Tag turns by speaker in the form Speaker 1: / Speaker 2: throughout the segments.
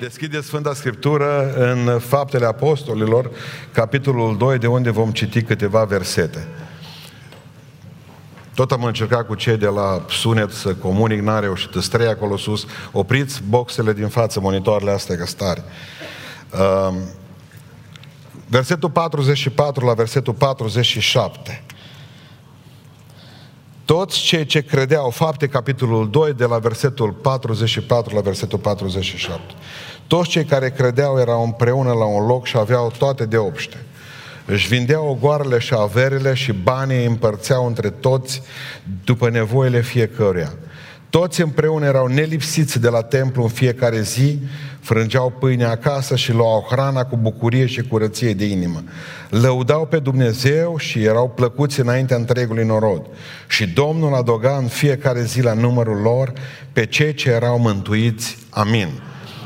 Speaker 1: Deschide Sfânta Scriptură în Faptele Apostolilor, capitolul 2, de unde vom citi câteva versete. Tot am încercat cu cei de la Sunet să comunic, n-a reușit, trei acolo sus. Opriți boxele din față, monitoarele astea că stare. Uh, versetul 44 la versetul 47. Toți cei ce credeau, fapte capitolul 2, de la versetul 44 la versetul 47. Toți cei care credeau erau împreună la un loc și aveau toate de obște. Își vindeau ogoarele și averile și banii îi împărțeau între toți după nevoile fiecăruia. Toți împreună erau nelipsiți de la templu în fiecare zi, frângeau pâine acasă și luau hrana cu bucurie și curăție de inimă. Lăudau pe Dumnezeu și erau plăcuți înaintea întregului norod. Și Domnul adăuga în fiecare zi la numărul lor pe cei ce erau mântuiți. Amin.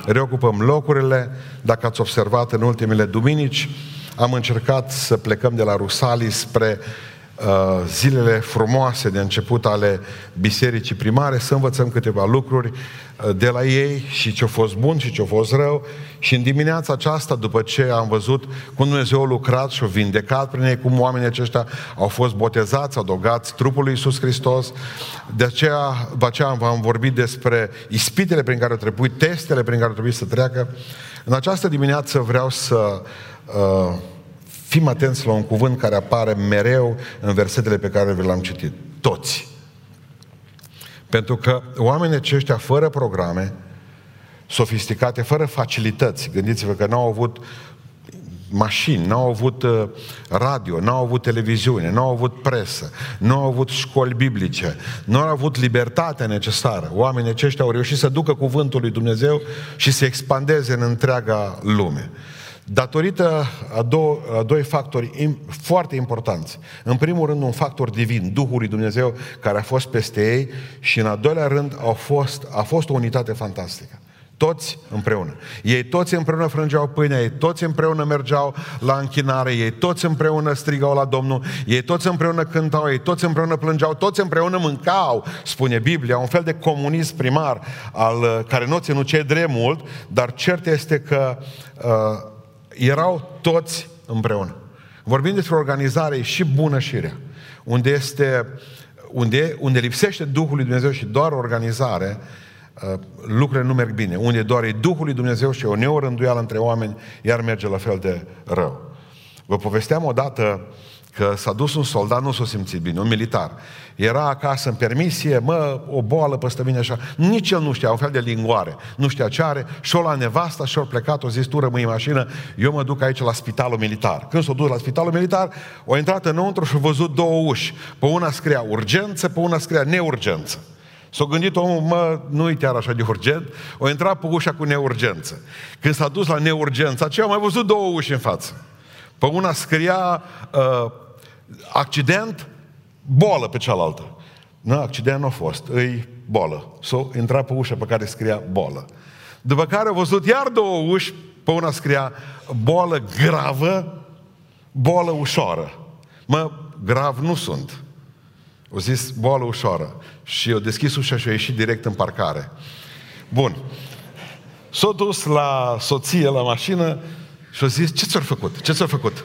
Speaker 1: Reocupăm locurile. Dacă ați observat în ultimele duminici, am încercat să plecăm de la Rusalii spre uh, zilele frumoase de început ale bisericii primare, să învățăm câteva lucruri uh, de la ei și ce a fost bun și ce a fost rău. Și în dimineața aceasta, după ce am văzut cum Dumnezeu a lucrat și a vindecat prin ei, cum oamenii aceștia au fost botezați, adăugați trupul lui Iisus Hristos, de aceea, după aceea am vorbit despre ispitele prin care au trebuit, testele prin care au trebuit să treacă. În această dimineață vreau să uh, fim atenți la un cuvânt care apare mereu în versetele pe care vi le-am citit. Toți. Pentru că oamenii aceștia fără programe, sofisticate, fără facilități, gândiți-vă că n-au avut mașini, n-au avut uh, radio, n-au avut televiziune, n-au avut presă, n-au avut școli biblice, nu au avut libertatea necesară. Oamenii aceștia au reușit să ducă cuvântul lui Dumnezeu și să expandeze în întreaga lume. Datorită a, două, a doi factori foarte importanți. În primul rând, un factor divin, Duhul lui Dumnezeu care a fost peste ei și în al doilea rând a fost, a fost o unitate fantastică. Toți împreună. Ei toți împreună frângeau pâinea, ei toți împreună mergeau la închinare, ei toți împreună strigau la Domnul, ei toți împreună cântau, ei toți împreună plângeau, toți împreună mâncau, spune Biblia, un fel de comunism primar al care nu ținut ce drept mult, dar cert este că uh, erau toți împreună. Vorbim despre organizare și bună și rea. Unde este, unde, unde lipsește Duhul lui Dumnezeu și doar organizare, uh, lucrurile nu merg bine. Unde doar e Duhul lui Dumnezeu și o neorânduială între oameni, iar merge la fel de rău. Vă povesteam odată că s-a dus un soldat, nu s-a simțit bine, un militar. Era acasă în permisie, mă, o boală peste mine așa. Nici el nu știa, un fel de lingoare. Nu știa ce are. Și-o la nevasta și-o plecat, o zis, tu rămâi în mașină, eu mă duc aici la spitalul militar. Când s-o dus la spitalul militar, o intrat înăuntru și a văzut două uși. Pe una scria urgență, pe una scria neurgență. S-a gândit omul, mă, nu e chiar așa de urgent, o intrat pe ușa cu neurgență. Când s-a dus la neurgență, aceea a mai văzut două uși în față. Pe una scria uh, accident, bolă pe cealaltă. Nu, accident nu a fost, îi bolă. S-o intra pe ușa pe care scria bolă. După care au văzut iar două uși, pe una scria bolă gravă, bolă ușoară. Mă, grav nu sunt. O zis boală ușoară. Și eu deschis ușa și a ieșit direct în parcare. Bun. S-a dus la soție la mașină și a zis, ce ți-a făcut? Ce ți-a făcut?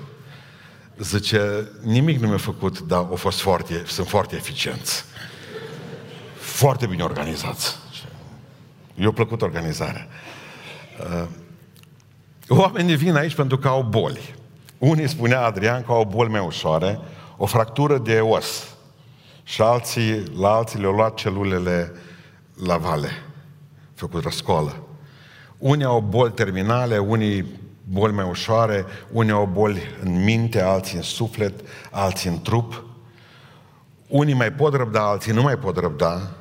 Speaker 1: Zice, nimic nu mi-a făcut, dar au fost foarte, sunt foarte eficienți. Foarte bine organizați. Eu plăcut organizarea. Uh, oamenii vin aici pentru că au boli. Unii spunea Adrian că au boli mai ușoare, o fractură de os. Și alții, la alții le-au luat celulele la vale, făcut răscoală. Unii au boli terminale, unii boli mai ușoare, unii au boli în minte, alții în suflet, alții în trup. Unii mai pot răbda, alții nu mai pot răbda.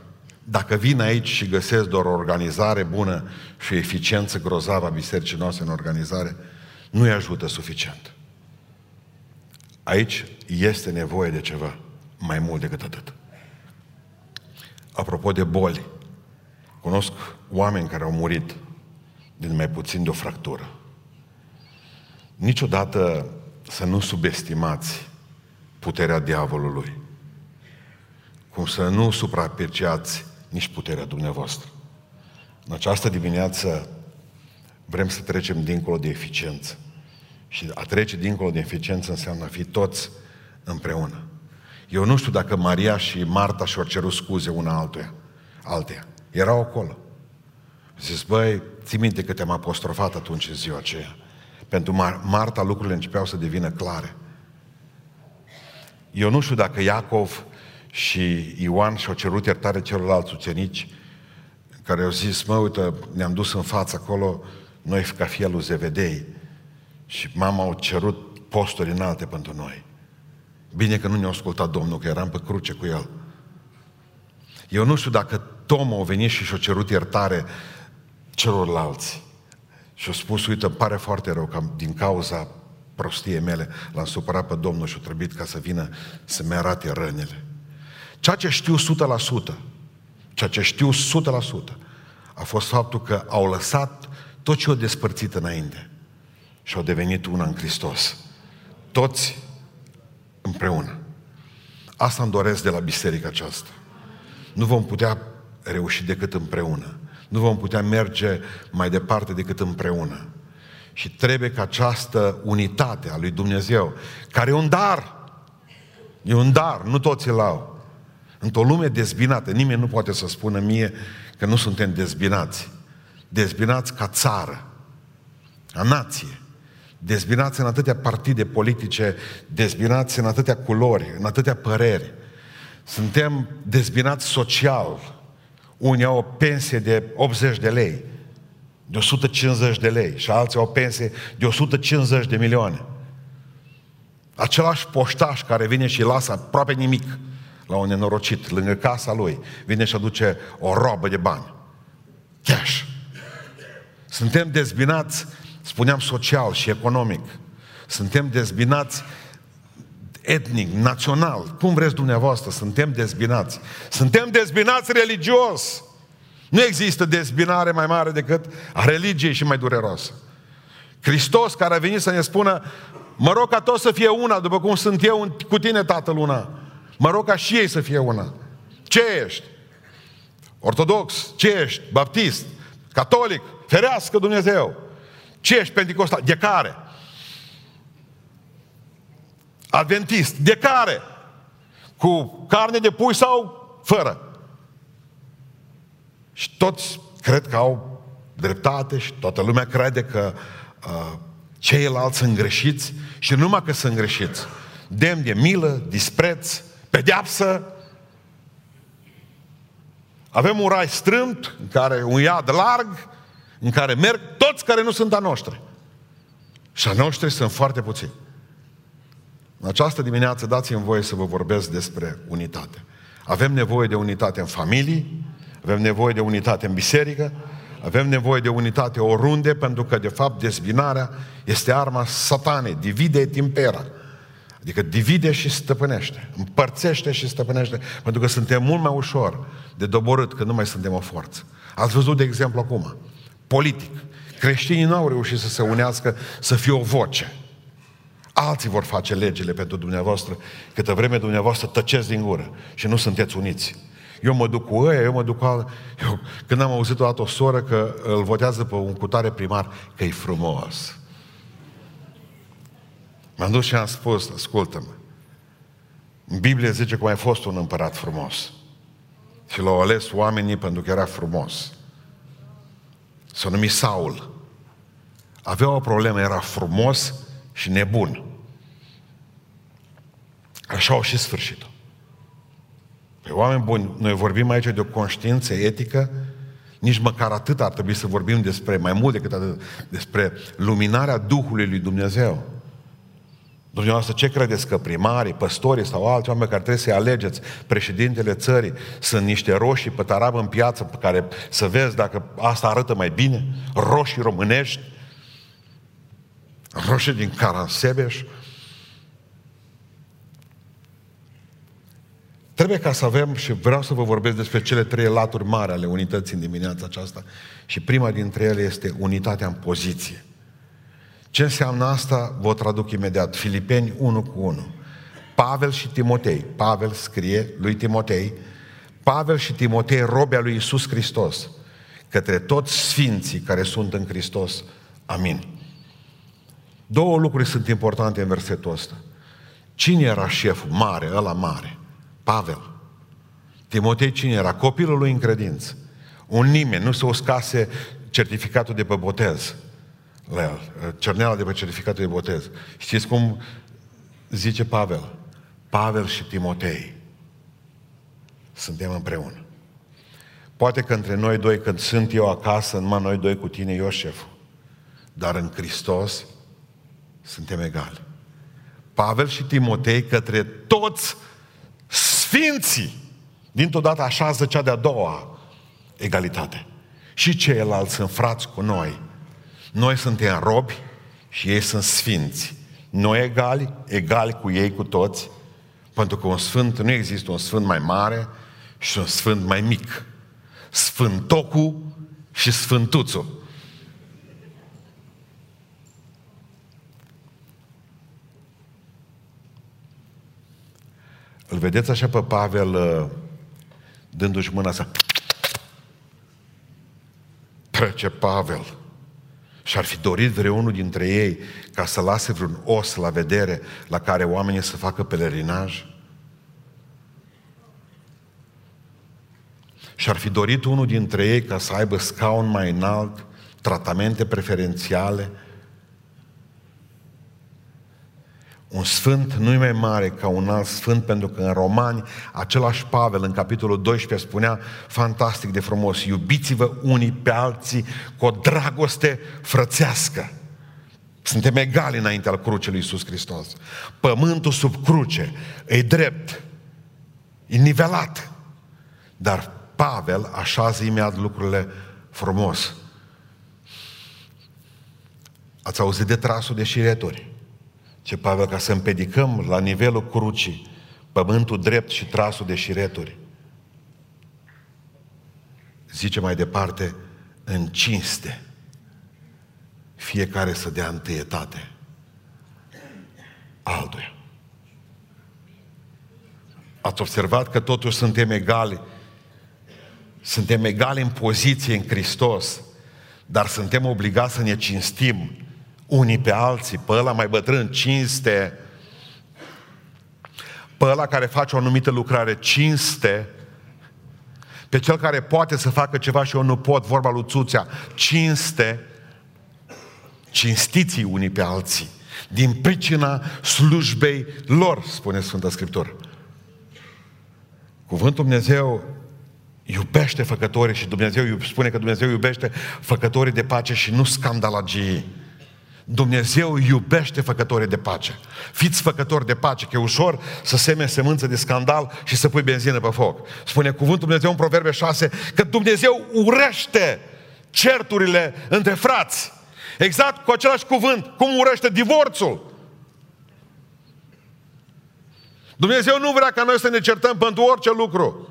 Speaker 1: Dacă vin aici și găsesc doar o organizare bună și o eficiență grozavă a bisericii noastre în organizare, nu-i ajută suficient. Aici este nevoie de ceva mai mult decât atât. Apropo de boli, cunosc oameni care au murit din mai puțin de o fractură. Niciodată să nu subestimați puterea diavolului. Cum să nu supraapreciați nici puterea dumneavoastră. În această dimineață vrem să trecem dincolo de eficiență. Și a trece dincolo de eficiență înseamnă a fi toți împreună. Eu nu știu dacă Maria și Marta și-au cerut scuze una altuia, alteia. Erau acolo. Zis, băi, ții minte că te-am apostrofat atunci în ziua aceea. Pentru Mar- Marta lucrurile începeau să devină clare. Eu nu știu dacă Iacov și Ioan și-au cerut iertare celorlalți ucenici, care au zis, mă, uite, ne-am dus în față acolo, noi ca fie lui Zevedei, și mama au cerut posturi înalte pentru noi. Bine că nu ne-a ascultat Domnul, că eram pe cruce cu El. Eu nu știu dacă Tom a venit și și-a cerut iertare celorlalți. Și a spus, uite, îmi pare foarte rău că din cauza prostiei mele l-am supărat pe Domnul și a trebuit ca să vină să-mi arate rănile. Ceea ce știu 100%, ceea ce știu 100%, a fost faptul că au lăsat tot ce au despărțit înainte și au devenit una în Hristos. Toți împreună. Asta îmi doresc de la biserica aceasta. Nu vom putea reuși decât împreună. Nu vom putea merge mai departe decât împreună. Și trebuie ca această unitate a lui Dumnezeu, care e un dar, e un dar, nu toți îl au. Într-o lume dezbinată, nimeni nu poate să spună mie că nu suntem dezbinați. Dezbinați ca țară, ca nație dezbinați în atâtea partide politice, dezbinați în atâtea culori, în atâtea păreri. Suntem dezbinați social. Unii au o pensie de 80 de lei, de 150 de lei și alții au o pensie de 150 de milioane. Același poștaș care vine și lasă aproape nimic la un nenorocit, lângă casa lui, vine și aduce o robă de bani. Cash. Suntem dezbinați spuneam social și economic. Suntem dezbinați etnic, național, cum vreți dumneavoastră, suntem dezbinați. Suntem dezbinați religios. Nu există dezbinare mai mare decât a religiei și mai dureroasă. Hristos care a venit să ne spună, mă rog ca toți să fie una, după cum sunt eu cu tine, Tatăl, una. Mă rog ca și ei să fie una. Ce ești? Ortodox? Ce ești? Baptist? Catolic? Ferească Dumnezeu! Ce ești pentecostal? De care? Adventist. De care? Cu carne de pui sau fără? Și toți cred că au dreptate și toată lumea crede că uh, ceilalți sunt greșiți și nu numai că sunt greșiți. Demn de milă, dispreț, pedeapsă. Avem un rai strâmt, în care un iad larg, în care merg toți care nu sunt a noștri. Și a noștri sunt foarte puțini. În această dimineață dați-mi voie să vă vorbesc despre unitate. Avem nevoie de unitate în familii, avem nevoie de unitate în biserică, avem nevoie de unitate oriunde, pentru că, de fapt, dezbinarea este arma satanei, divide et impera. Adică divide și stăpânește, împărțește și stăpânește, pentru că suntem mult mai ușor de doborât când nu mai suntem o forță. Ați văzut, de exemplu, acum, politic. Creștinii nu au reușit să se unească, să fie o voce. Alții vor face legile pentru dumneavoastră, câtă vreme dumneavoastră tăceți din gură și nu sunteți uniți. Eu mă duc cu ăia, eu mă duc cu al... Eu, când am auzit o dată o soră că îl votează pe un cutare primar, că e frumos. M-am dus și am spus, ascultă-mă, în Biblie zice că mai fost un împărat frumos. Și l-au ales oamenii pentru că era frumos. S-a numit Saul. Avea o problemă, era frumos și nebun. Așa au și sfârșit-o. Pe oameni buni, noi vorbim aici de o conștiință etică, nici măcar atât ar trebui să vorbim despre, mai mult decât atât, despre luminarea Duhului lui Dumnezeu. Dumneavoastră, ce credeți că primarii, păstorii sau alți oameni care trebuie să-i alegeți președintele țării sunt niște roșii pe tarab în piață pe care să vezi dacă asta arată mai bine? Roșii românești? Roșii din Caransebeș? Trebuie ca să avem, și vreau să vă vorbesc despre cele trei laturi mari ale unității în dimineața aceasta, și prima dintre ele este unitatea în poziție. Ce înseamnă asta? Vă traduc imediat. Filipeni 1 cu 1. Pavel și Timotei. Pavel scrie lui Timotei. Pavel și Timotei, robea lui Isus Hristos, către toți sfinții care sunt în Hristos Amin. Două lucruri sunt importante în versetul ăsta. Cine era șeful mare, ăla mare? Pavel. Timotei cine era? Copilul lui în credință. Un nimeni, nu se uscase certificatul de pe botez la el, cerneala de pe certificatul de botez. Știți cum zice Pavel? Pavel și Timotei suntem împreună. Poate că între noi doi, când sunt eu acasă, numai noi doi cu tine, eu șeful. Dar în Hristos suntem egali. Pavel și Timotei către toți sfinții. Dintr-o dată așează cea de-a doua egalitate. Și ceilalți sunt frați cu noi. Noi suntem robi și ei sunt sfinți. Noi egali, egali cu ei cu toți, pentru că un sfânt, nu există un sfânt mai mare și un sfânt mai mic. Sfântocu și Sfântuțul. Îl vedeți așa pe Pavel uh, dându-și mâna să trece Pavel. Și ar fi dorit vreunul dintre ei ca să lase vreun os la vedere la care oamenii să facă pelerinaj? Și ar fi dorit unul dintre ei ca să aibă scaun mai înalt, tratamente preferențiale, Un sfânt nu e mai mare ca un alt sfânt, pentru că în Romani, același Pavel, în capitolul 12, spunea fantastic de frumos, iubiți-vă unii pe alții cu o dragoste frățească. Suntem egali înaintea crucii lui Iisus Hristos. Pământul sub cruce e drept, e nivelat. Dar Pavel așează imediat lucrurile frumos. Ați auzit de trasul de șireturi? Ce Pavel, ca să împedicăm la nivelul crucii pământul drept și trasul de șireturi. Zice mai departe, în cinste, fiecare să dea întâietate altuia. Ați observat că totuși suntem egali. Suntem egali în poziție în Hristos, dar suntem obligați să ne cinstim unii pe alții, pe ăla mai bătrân, cinste, pe ăla care face o anumită lucrare, cinste, pe cel care poate să facă ceva și eu nu pot, vorba lui Țuțea, cinste, cinstiții unii pe alții, din pricina slujbei lor, spune Sfânta Scriptură. Cuvântul Dumnezeu iubește făcătorii și Dumnezeu spune că Dumnezeu iubește făcătorii de pace și nu scandalagii. Dumnezeu iubește făcătorii de pace. Fiți făcători de pace, că e ușor să seme semânță de scandal și să pui benzină pe foc. Spune cuvântul Dumnezeu în Proverbe 6 că Dumnezeu urește certurile între frați. Exact cu același cuvânt, cum urește divorțul. Dumnezeu nu vrea ca noi să ne certăm pentru orice lucru.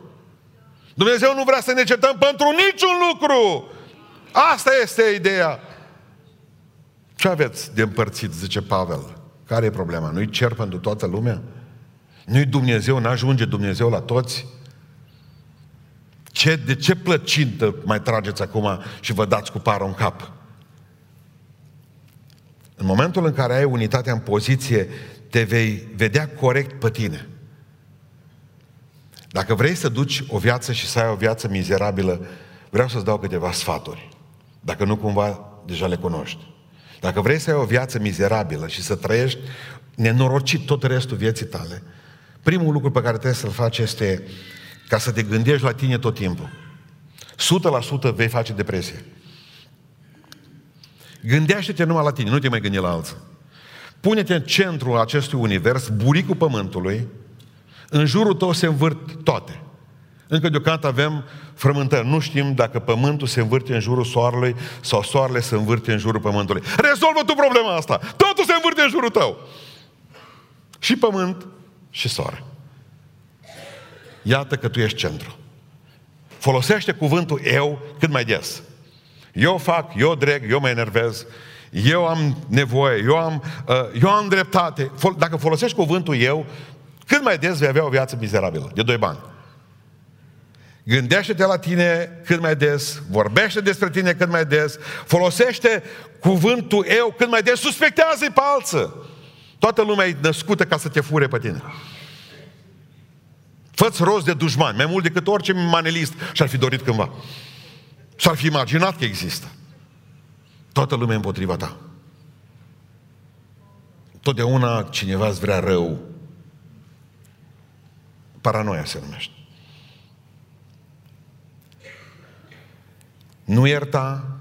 Speaker 1: Dumnezeu nu vrea să ne certăm pentru niciun lucru. Asta este ideea. Ce aveți de împărțit, zice Pavel? Care e problema? Nu-i cer pentru toată lumea? Nu-i Dumnezeu, n-ajunge Dumnezeu la toți? Ce, de ce plăcintă mai trageți acum și vă dați cu parul în cap? În momentul în care ai unitatea în poziție, te vei vedea corect pe tine. Dacă vrei să duci o viață și să ai o viață mizerabilă, vreau să-ți dau câteva sfaturi. Dacă nu cumva deja le cunoști. Dacă vrei să ai o viață mizerabilă și să trăiești nenorocit tot restul vieții tale, primul lucru pe care trebuie să-l faci este ca să te gândești la tine tot timpul. 100% vei face depresie. Gândește-te numai la tine, nu te mai gândi la alții. Pune-te în centrul acestui univers, buricul pământului, în jurul tău se învârt toate. Încă deocamdată avem frământări. Nu știm dacă pământul se învârte în jurul soarelui sau soarele se învârte în jurul pământului. Rezolvă tu problema asta. Totul se învârte în jurul tău. Și pământ și soare. Iată că tu ești centru. Folosește cuvântul eu cât mai des. Eu fac, eu dreg, eu mă enervez, eu am nevoie, eu am, uh, eu am dreptate. Dacă folosești cuvântul eu, cât mai des vei avea o viață mizerabilă, de doi bani. Gândește-te la tine cât mai des, vorbește despre tine cât mai des, folosește cuvântul eu cât mai des, suspectează-i pe alță. Toată lumea e născută ca să te fure pe tine. Fă-ți rost de dușmani, mai mult decât orice manelist și-ar fi dorit cândva. Și-ar fi imaginat că există. Toată lumea împotriva ta. Totdeauna cineva îți vrea rău. Paranoia se numește. Nu ierta,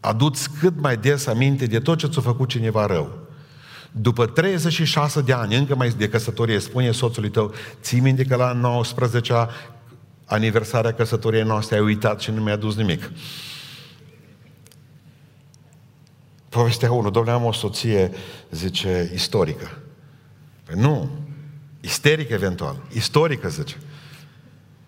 Speaker 1: aduți cât mai des aminte de tot ce ți-a făcut cineva rău. După 36 de ani, încă mai de căsătorie, spune soțului tău, ții minte că la 19-a aniversarea căsătoriei noastre ai uitat și nu mi-a adus nimic. Povestea unul, domnule, am o soție, zice, istorică. Păi nu, isterică eventual, istorică, zice.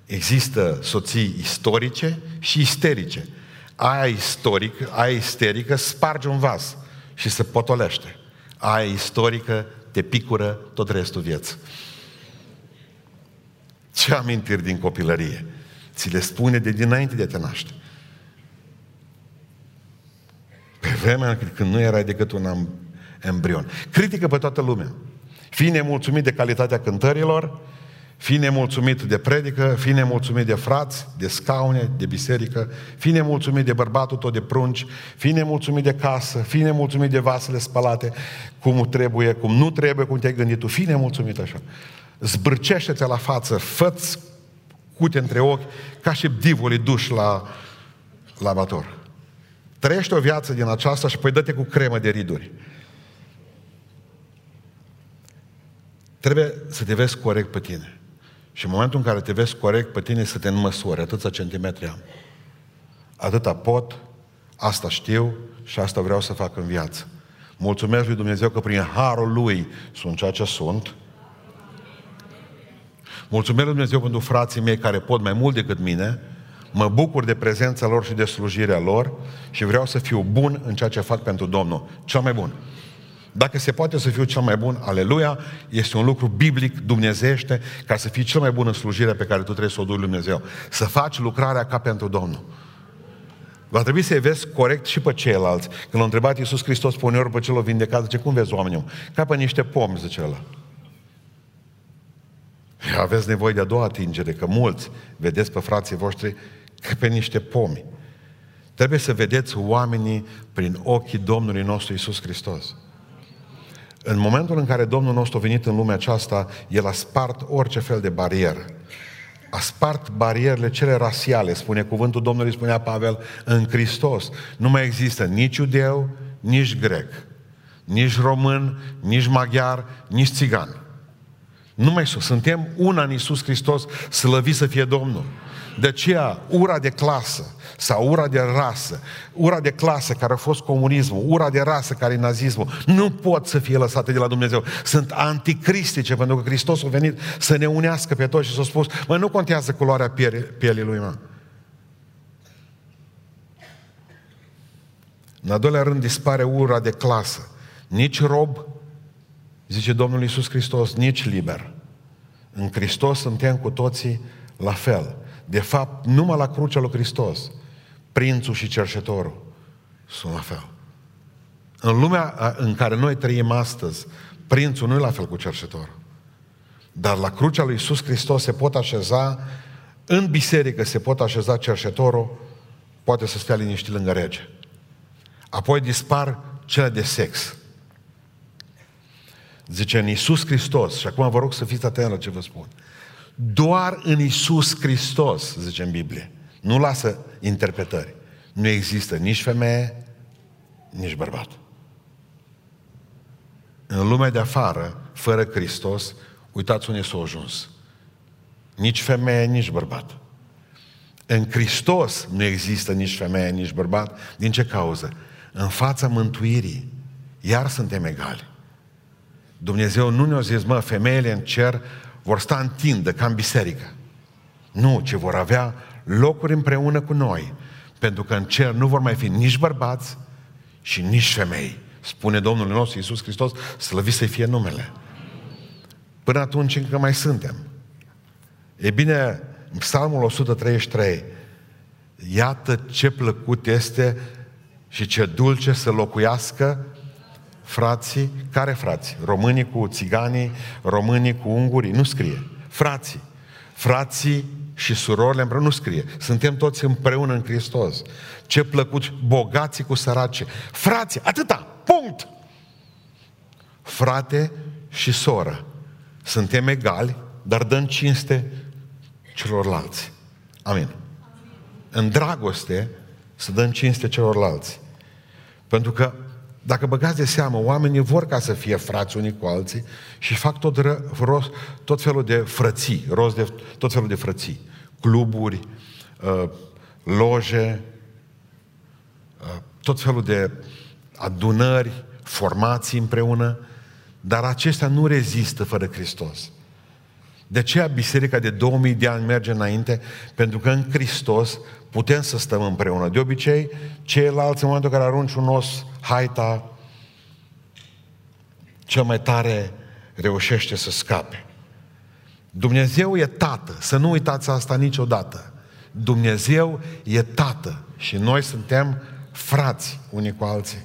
Speaker 1: Există soții istorice și isterice. Aia istorică, aia isterică sparge un vas și se potolește. Aia istorică te picură tot restul vieții. Ce amintiri din copilărie? Ți le spune de dinainte de a te naște. Pe vremea când nu erai decât un embrion. Critică pe toată lumea. Fii nemulțumit de calitatea cântărilor, fii nemulțumit de predică, fii nemulțumit de frați, de scaune, de biserică, fii nemulțumit de bărbatul tău de prunci, fii nemulțumit de casă, fii nemulțumit de vasele spălate cum trebuie, cum nu trebuie, cum te-ai gândit tu, fii nemulțumit așa. Zbârcește-te la față, fă cute între ochi, ca și divolii duși la lavator. Trăiește o viață din aceasta și păi dă-te cu cremă de riduri. Trebuie să te vezi corect pe tine. Și în momentul în care te vezi corect pe tine, să te înmăsori, atâția centimetri am. Atâta pot, asta știu și asta vreau să fac în viață. Mulțumesc lui Dumnezeu că prin harul lui sunt ceea ce sunt. Mulțumesc lui Dumnezeu pentru frații mei care pot mai mult decât mine. Mă bucur de prezența lor și de slujirea lor și vreau să fiu bun în ceea ce fac pentru Domnul. Cel mai bun. Dacă se poate să fiu cel mai bun, aleluia, este un lucru biblic, dumnezește, ca să fii cel mai bun în slujirea pe care tu trebuie să o duci lui Dumnezeu. Să faci lucrarea ca pentru Domnul. Va trebui să-i vezi corect și pe ceilalți. Când l-a întrebat Iisus Hristos pe uneori pe celor vindecat, zice, cum vezi oamenii? Ca pe niște pomi, zice ăla. Aveți nevoie de a doua atingere, că mulți vedeți pe frații voștri ca pe niște pomi. Trebuie să vedeți oamenii prin ochii Domnului nostru Iisus Hristos. În momentul în care Domnul nostru a venit în lumea aceasta, El a spart orice fel de barieră. A spart barierele cele rasiale, spune cuvântul Domnului, spunea Pavel, în Hristos. Nu mai există nici iudeu, nici grec, nici român, nici maghiar, nici țigan. Nu mai sunt. Suntem una în Iisus Hristos, slăvit să fie Domnul. De aceea, ura de clasă sau ura de rasă, ura de clasă care a fost comunismul, ura de rasă care e nazismul, nu pot să fie lăsate de la Dumnezeu. Sunt anticristice, pentru că Hristos a venit să ne unească pe toți și s-a spus, mă, nu contează culoarea pielii lui, mă. În al doilea rând dispare ura de clasă. Nici rob, zice Domnul Iisus Hristos, nici liber. În Hristos suntem cu toții la fel. De fapt, numai la crucea lui Hristos, prințul și cerșetorul sunt la fel. În lumea în care noi trăim astăzi, prințul nu e la fel cu cerșetorul. Dar la crucea lui Iisus Hristos se pot așeza, în biserică se pot așeza cerșetorul, poate să stea liniștit lângă rege. Apoi dispar cele de sex. Zice în Iisus Hristos, și acum vă rog să fiți atenți la ce vă spun. Doar în Isus Hristos, zice în Biblie. Nu lasă interpretări. Nu există nici femeie, nici bărbat. În lumea de afară, fără Hristos, uitați unde s-a ajuns. Nici femeie, nici bărbat. În Hristos nu există nici femeie, nici bărbat. Din ce cauză? În fața mântuirii, iar suntem egali. Dumnezeu nu ne-a zis, mă, femeile în cer vor sta în tindă, ca în biserică. Nu, ci vor avea locuri împreună cu noi. Pentru că în cer nu vor mai fi nici bărbați și nici femei. Spune Domnul nostru Iisus Hristos, slăvit să fie numele. Până atunci încă mai suntem. E bine, în Psalmul 133, iată ce plăcut este și ce dulce să locuiască frații, care frații? Românii cu țiganii, românii cu ungurii, nu scrie. Frații. Frații și surorile împreună nu scrie. Suntem toți împreună în Hristos. Ce plăcut, bogații cu săraci. Frații, atâta, punct! Frate și soră. Suntem egali, dar dăm cinste celorlalți. Amin. În dragoste să dăm cinste celorlalți. Pentru că dacă băgați de seamă, oamenii vor ca să fie frați unii cu alții și fac tot, ră, rost, tot felul de frății, rost de tot felul de frății. Cluburi, uh, loje, uh, tot felul de adunări, formații împreună, dar acestea nu rezistă fără Hristos. De aceea biserica de 2000 de ani merge înainte? Pentru că în Hristos putem să stăm împreună. De obicei, ceilalți în momentul în care arunci un os, haita, cel mai tare reușește să scape. Dumnezeu e tată, să nu uitați asta niciodată. Dumnezeu e tată și noi suntem frați unii cu alții.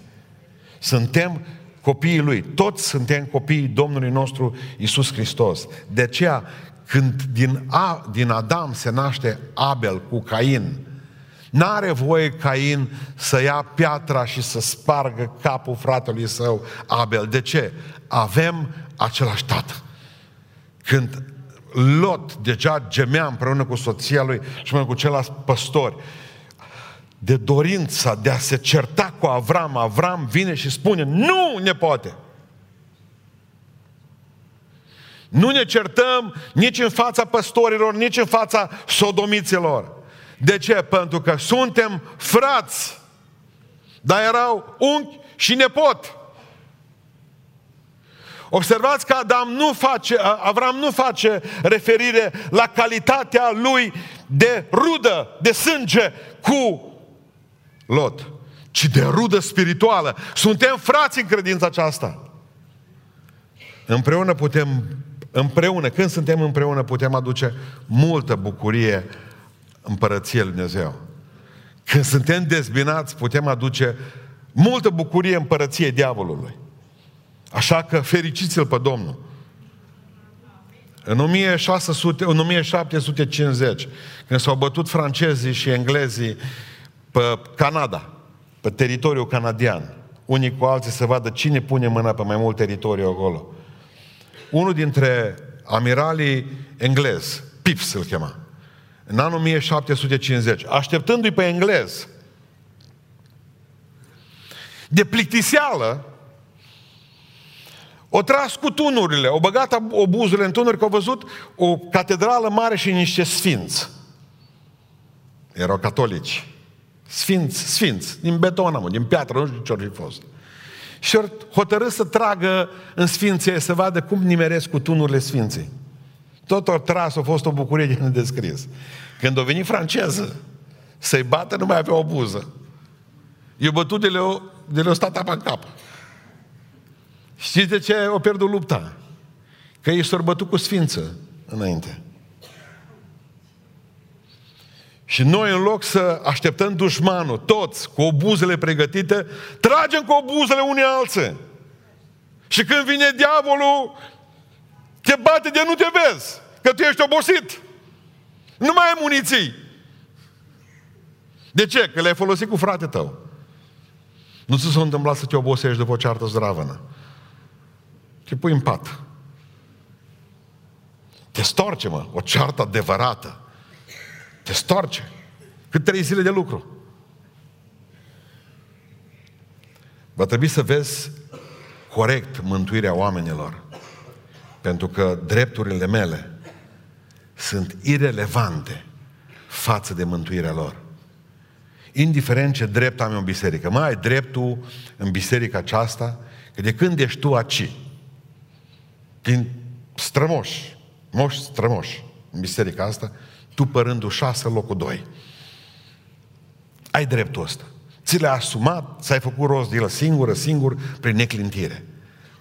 Speaker 1: Suntem copiii Lui. Toți suntem copiii Domnului nostru Isus Hristos. De aceea, când din, A, din Adam se naște Abel cu Cain, N-are voie Cain să ia piatra și să spargă capul fratelui său Abel. De ce? Avem același tată. Când Lot deja gemea împreună cu soția lui și împreună cu ceilalți păstori, de dorința de a se certa cu Avram, Avram vine și spune, nu ne poate. Nu ne certăm nici în fața păstorilor, nici în fața sodomiților. De ce? Pentru că suntem frați. Dar erau unchi și nepot. Observați că Adam nu face, Avram nu face referire la calitatea lui de rudă, de sânge cu Lot, ci de rudă spirituală. Suntem frați în credința aceasta. Împreună putem, împreună, când suntem împreună, putem aduce multă bucurie împărăției lui Dumnezeu. Când suntem dezbinați, putem aduce multă bucurie împărăției diavolului. Așa că fericiți-l pe Domnul. În, 1600, în 1750, când s-au bătut francezii și englezii pe Canada, pe teritoriul canadian, unii cu alții să vadă cine pune mâna pe mai mult teritoriu acolo. Unul dintre amiralii englezi, Pips îl chema, în anul 1750, așteptându-i pe englez, de plictiseală, o tras cu tunurile, o băgat obuzurile în tunuri, că au văzut o catedrală mare și niște sfinți. Erau catolici. Sfinți, sfinți, din beton, mă, din piatră, nu știu ce ori fost. Și ori hotărât să tragă în sfinție, să vadă cum nimeresc cu tunurile sfinței. Tot o tras a fost o bucurie de nedescris. Când a venit franceză să-i bată, nu mai avea o buză. Eu bătut de le-o, de le-o stat apa în cap. Știți de ce o pierdut lupta? Că ei s-au bătut cu sfință înainte. Și noi, în loc să așteptăm dușmanul, toți, cu obuzele pregătite, tragem cu obuzele unii alții. Și când vine diavolul, te bate de nu te vezi, că tu ești obosit. Nu mai ai muniții. De ce? Că le-ai folosit cu frate tău. Nu ți s-a întâmplat să te obosești după o ceartă zdravănă. Te pui în pat. Te storce, mă, o ceartă adevărată. Te storce. Cât trei zile de lucru. Va trebui să vezi corect mântuirea oamenilor. Pentru că drepturile mele sunt irelevante față de mântuirea lor. Indiferent ce drept am în biserică. Mai ai dreptul în biserica aceasta că de când ești tu aci, din strămoși, moși strămoși în biserica asta, tu părându șase, locul doi. Ai dreptul ăsta. Ți l-ai asumat, ți-ai făcut rost de el singură, singur, prin neclintire.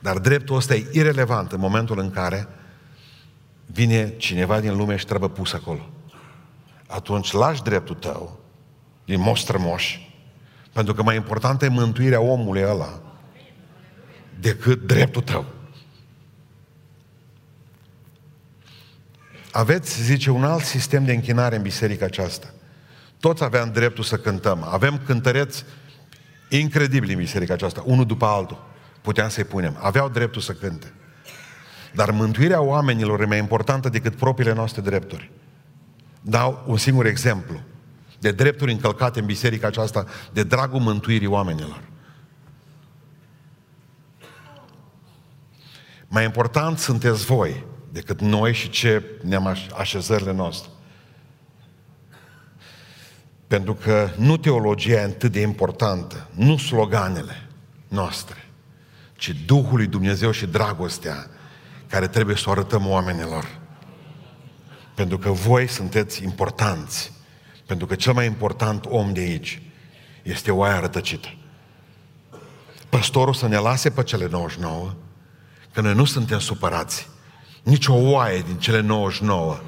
Speaker 1: Dar dreptul ăsta e irelevant în momentul în care vine cineva din lume și trebuie pus acolo. atunci lași dreptul tău din moș pentru că mai importantă e mântuirea omului ăla decât dreptul tău. Aveți, zice, un alt sistem de închinare în biserica aceasta. Toți aveam dreptul să cântăm. Avem cântăreți incredibili în biserica aceasta, unul după altul. Puteam să-i punem. Aveau dreptul să cânte. Dar mântuirea oamenilor e mai importantă decât propriile noastre drepturi. Dau un singur exemplu de drepturi încălcate în biserica aceasta de dragul mântuirii oamenilor. Mai important sunteți voi decât noi și ce ne-am așezările noastre. Pentru că nu teologia e atât de importantă, nu sloganele noastre, ci Duhul lui Dumnezeu și dragostea care trebuie să o arătăm oamenilor. Pentru că voi sunteți importanți. Pentru că cel mai important om de aici este oaia rătăcită. Păstorul să ne lase pe cele 99, că noi nu suntem supărați. Nici o oaie din cele 99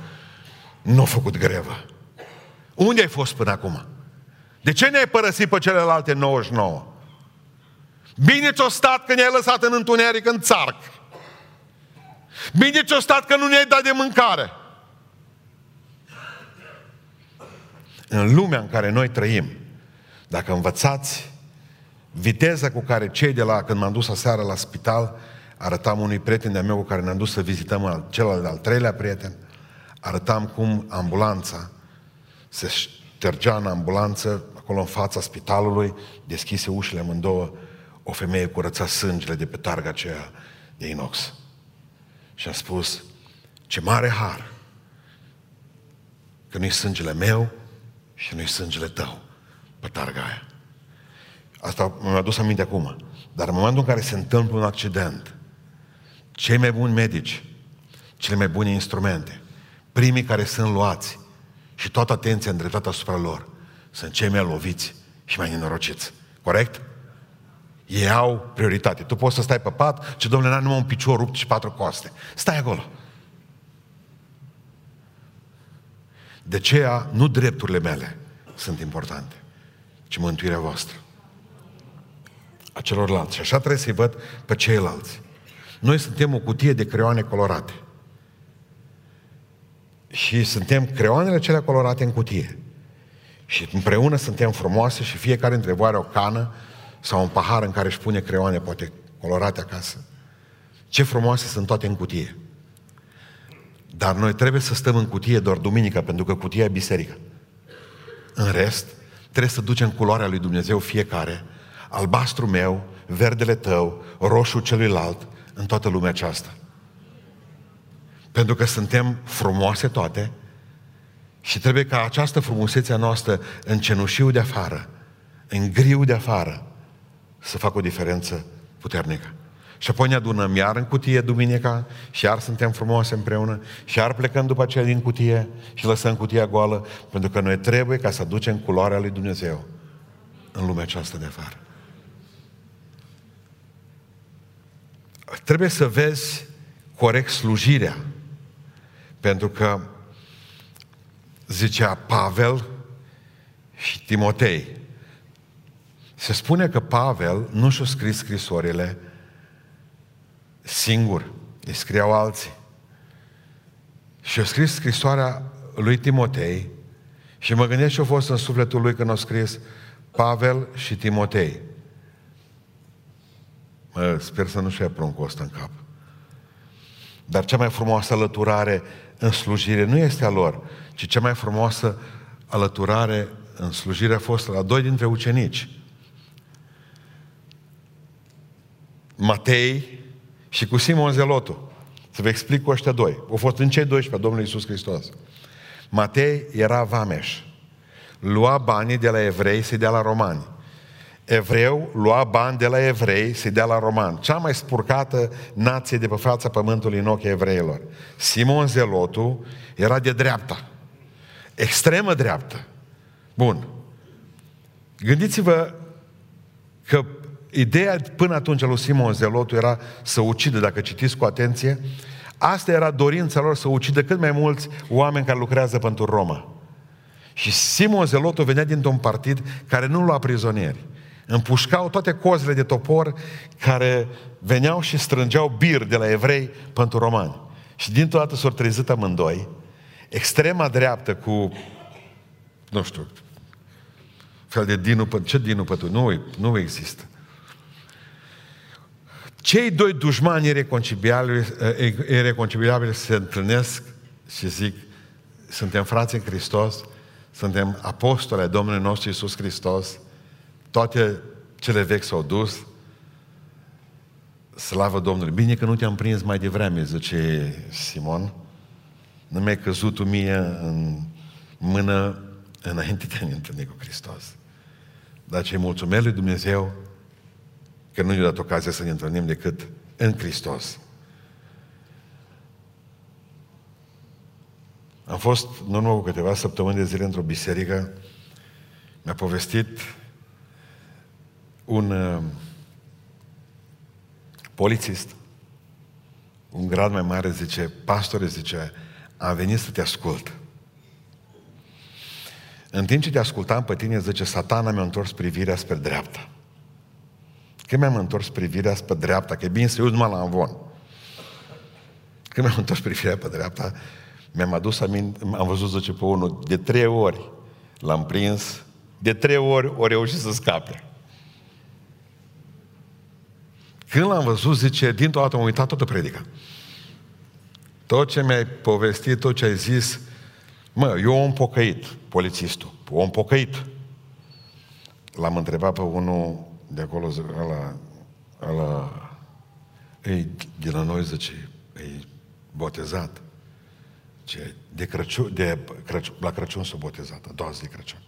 Speaker 1: nu a făcut grevă. Unde ai fost până acum? De ce ne-ai părăsit pe celelalte 99? Bine ți-o stat că ne-ai lăsat în întuneric, în țarc. Bine ți-o stat că nu ne-ai dat de mâncare. În lumea în care noi trăim, dacă învățați viteza cu care cei de la, când m-am dus aseară la spital, arătam unui prieten de-a meu cu care ne-am dus să vizităm celălalt de-al treilea prieten, arătam cum ambulanța se ștergea în ambulanță, acolo în fața spitalului, deschise ușile amândouă, o femeie curăța sângele de pe targa aceea de inox. Și a spus, ce mare har că nu-i sângele meu și nu-i sângele tău pe targa aia. Asta mi-a adus aminte acum. Dar în momentul în care se întâmplă un accident, cei mai buni medici, cele mai bune instrumente, primii care sunt luați și toată atenția îndreptată asupra lor, sunt cei mai loviți și mai nenorociți. Corect? Ei au prioritate. Tu poți să stai pe pat, ce domnule, n-am numai un picior rupt și patru coaste. Stai acolo. De aceea, nu drepturile mele sunt importante, ci mântuirea voastră. A celorlalți. Și așa trebuie să-i văd pe ceilalți. Noi suntem o cutie de creioane colorate. Și suntem creioanele cele colorate în cutie. Și împreună suntem frumoase și fiecare dintre voi are o cană sau un pahar în care își pune creioane, poate colorate acasă. Ce frumoase sunt toate în cutie. Dar noi trebuie să stăm în cutie doar duminica, pentru că cutia e biserică. În rest, trebuie să ducem culoarea lui Dumnezeu fiecare, albastru meu, verdele tău, roșu celuilalt, în toată lumea aceasta. Pentru că suntem frumoase toate și trebuie ca această frumusețe a noastră în cenușiu de afară, în griu de afară, să facă o diferență puternică. Și apoi ne adunăm iar în cutie duminica și iar suntem frumoase împreună și iar plecăm după aceea din cutie și lăsăm cutia goală, pentru că noi trebuie ca să aducem culoarea lui Dumnezeu în lumea aceasta de afară. Trebuie să vezi corect slujirea, pentru că zicea Pavel și Timotei, se spune că Pavel nu și-a scris scrisorile singur, îi scriau alții. Și a scris scrisoarea lui Timotei și mă gândesc ce a fost în sufletul lui când a scris Pavel și Timotei. Mă, sper să nu-și ia pruncul ăsta în cap. Dar cea mai frumoasă alăturare în slujire nu este a lor, ci cea mai frumoasă alăturare în slujire a fost la doi dintre ucenici. Matei și cu Simon Zelotul. Să vă explic cu ăștia doi. Au fost în cei 12 Domnul Iisus Hristos. Matei era vameș. Lua banii de la evrei să dea la romani. Evreu lua bani de la evrei să dea la roman. Cea mai spurcată nație de pe fața pământului în ochii evreilor. Simon Zelotu era de dreapta. Extremă dreaptă. Bun. Gândiți-vă că Ideea până atunci lui Simon Zelotu era să ucidă, dacă citiți cu atenție, asta era dorința lor să ucidă cât mai mulți oameni care lucrează pentru Roma. Și Simon Zelotul venea dintr-un partid care nu lua prizonieri. Împușcau toate cozile de topor care veneau și strângeau bir de la evrei pentru romani. Și dintr-o dată s-au trezit amândoi, extrema dreaptă cu, nu știu, fel de dinu, ce dinu pătu? Nu, nu există. Cei doi dușmani ireconciliabili, ireconciliabili se întâlnesc și zic, suntem frați în Hristos, suntem apostoli ai Domnului nostru Iisus Hristos, toate cele vechi s-au dus, slavă Domnului. Bine că nu te-am prins mai devreme, zice Simon, nu mi-ai căzut tu mie în mână înainte de a ne întâlni cu Hristos. Dar ce mulțumesc lui Dumnezeu că nu ne-a dat ocazia să ne întâlnim decât în Hristos. Am fost, nu urmă cu câteva săptămâni de zile într-o biserică, mi-a povestit un uh, polițist, un grad mai mare, zice, pastore, zice, am venit să te ascult. În timp ce te ascultam pe tine, zice, satana mi-a întors privirea spre dreapta. Când mi-am întors privirea spre dreapta, că e bine să uzi numai la învon. Când mi-am întors privirea pe dreapta, mi-am adus aminte, am văzut, zice, pe unul, de trei ori l-am prins, de trei ori o reușit să scape. Când l-am văzut, zice, dintr-o dată am uitat toată predica. Tot ce mi-ai povestit, tot ce ai zis, mă, eu om pocăit, polițistul, om pocăit. L-am întrebat pe unul de acolo, ăla, ăla, ei, de la noi, zice, e botezat. Ce, de Crăciun, de Crăciun, la Crăciun s-a botezat, a doua zi de Crăciun.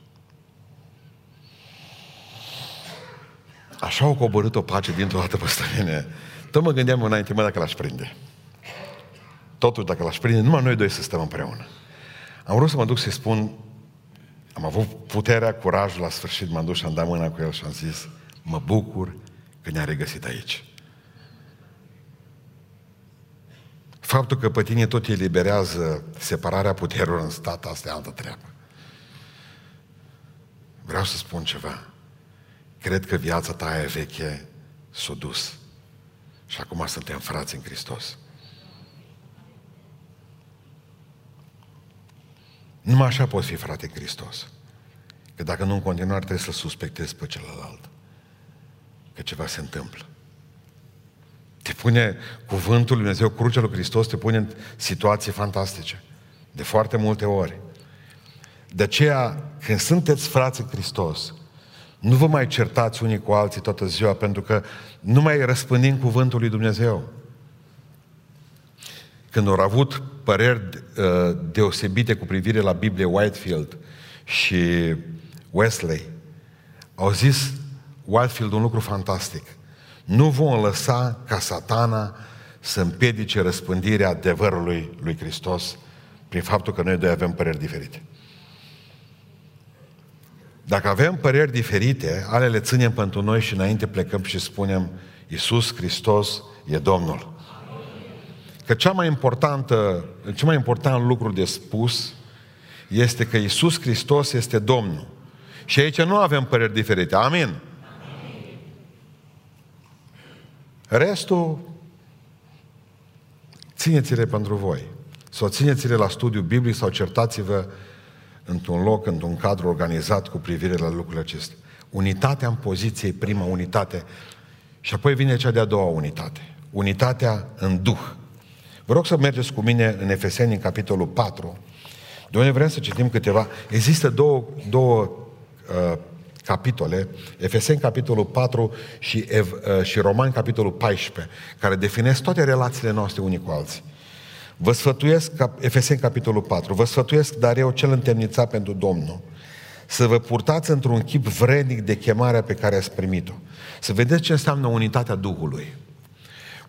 Speaker 1: Așa au coborât o pace dintr-o dată peste mine. Tot mă gândeam înainte, mă, dacă l-aș prinde. Totuși, dacă l-aș prinde, numai noi doi să stăm împreună. Am vrut să mă duc să-i spun, am avut puterea, curajul, la sfârșit m-am dus și am dat mâna cu el și am zis, mă bucur că ne-a regăsit aici. Faptul că pe tine tot eliberează separarea puterilor în stat, asta e altă treabă. Vreau să spun ceva. Cred că viața ta aia veche s-a dus. Și acum suntem frați în Hristos. Numai așa poți fi frate în Hristos. Că dacă nu în continuare trebuie să suspectezi pe celălalt. Că ceva se întâmplă. Te pune cuvântul Lui Dumnezeu, crucea lui Hristos, te pune în situații fantastice. De foarte multe ori. De aceea, când sunteți frați în Hristos, nu vă mai certați unii cu alții toată ziua, pentru că nu mai răspândim cuvântul lui Dumnezeu. Când au avut păreri uh, deosebite cu privire la Biblie Whitefield și Wesley, au zis Whitefield un lucru fantastic. Nu vom lăsa ca satana să împiedice răspândirea adevărului lui Hristos prin faptul că noi doi avem păreri diferite. Dacă avem păreri diferite, ale le ținem pentru noi și înainte plecăm și spunem Iisus Hristos e Domnul. Că cea mai importantă, cel mai important lucru de spus este că Iisus Hristos este Domnul. Și aici nu avem păreri diferite. Amin. Amin. Restul, țineți-le pentru voi. Sau țineți-le la studiu biblic sau certați-vă într-un loc, într-un cadru organizat cu privire la lucrurile acestea. Unitatea în poziție, prima unitate. Și apoi vine cea de-a doua unitate. Unitatea în Duh. Vă rog să mergeți cu mine în Efeseni, în capitolul 4, de unde vrem să citim câteva. Există două, două uh, capitole, Efeseni capitolul 4 și, Ev, uh, și Romani capitolul 14, care definesc toate relațiile noastre unii cu alții. Vă sfătuiesc, Efeseni capitolul 4, vă sfătuiesc, dar eu cel întemnițat pentru Domnul, să vă purtați într-un chip vrednic de chemarea pe care ați primit-o. Să vedeți ce înseamnă unitatea Duhului.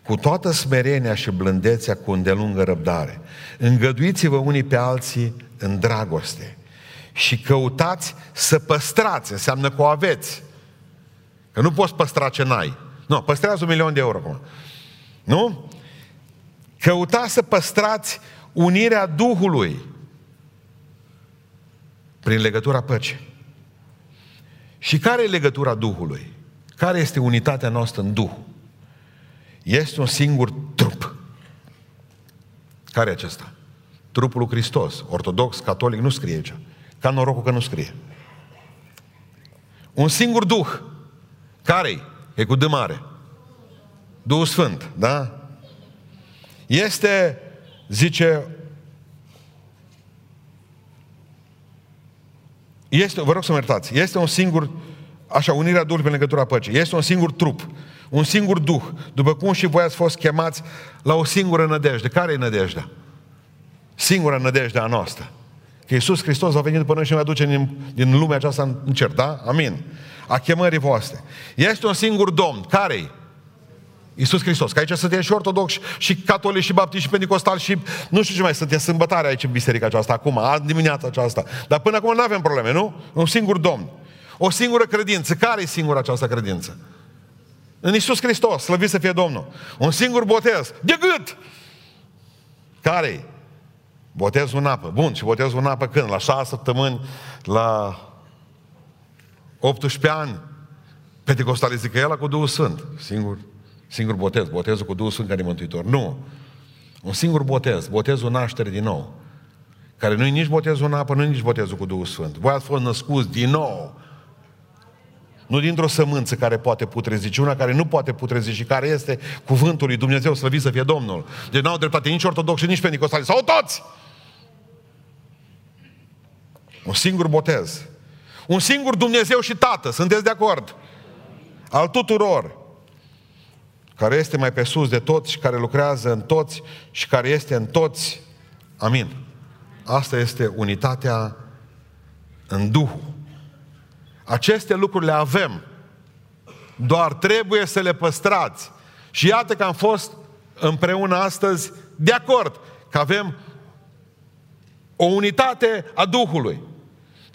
Speaker 1: Cu toată smerenia și blândețea, cu îndelungă răbdare. Îngăduiți-vă unii pe alții în dragoste. Și căutați să păstrați, înseamnă că o aveți. Că nu poți păstra ce n-ai. Nu, păstrează un milion de euro acum. Nu? Căutați să păstrați unirea Duhului. Prin legătura păcii. Și care e legătura Duhului? Care este unitatea noastră în Duh? Este un singur trup. Care e acesta? Trupul lui Hristos. Ortodox, catolic, nu scrie aici. Ca norocul că nu scrie. Un singur Duh. Care-i? E cu D mare. Duhul Sfânt, da? Este, zice, este, vă rog să mă iertați, este un singur, așa, unirea Duhului pe legătura păcii, este un singur trup, un singur Duh, după cum și voi ați fost chemați la o singură nădejde. Care e nădejdea? Singura nădejde a noastră. Că Iisus Hristos a venit după noi și ne aduce din, din lumea aceasta în cer, da? Amin. A chemării voastre. Este un singur Domn. Care-i? Iisus Hristos. Că aici suntem și ortodoxi, și catolici, și baptiști, și pentecostali, și nu știu ce mai suntem, sâmbătare aici în biserica aceasta, acum, azi dimineața aceasta. Dar până acum nu avem probleme, nu? Un singur Domn. O singură credință. Care e singura această credință? În Iisus Hristos, slăvit să fie Domnul. Un singur botez. De gât! Care-i? Botezul în apă. Bun, și botezul în apă când? La șase săptămâni, la 18 ani. Pentecostale zic că el cu Duhul Sfânt. Singur, singur botez. Botezul cu Duhul Sfânt care e mântuitor. Nu. Un singur botez. Botezul naștere din nou. Care nu e nici botezul în apă, nu e nici botezul cu Duhul Sfânt. Voi ați fost născuți din nou. Nu dintr-o sămânță care poate putrezi, ci una care nu poate putrezi și care este cuvântul lui Dumnezeu, slăvit să fie Domnul. Deci nu au dreptate nici ortodoxi, nici pentecostali, sau toți! Un singur botez. Un singur Dumnezeu și Tată, sunteți de acord? Al tuturor. Care este mai pe sus de toți și care lucrează în toți și care este în toți. Amin. Asta este unitatea în Duhul. Aceste lucruri le avem. Doar trebuie să le păstrați. Și iată că am fost împreună astăzi de acord că avem o unitate a Duhului.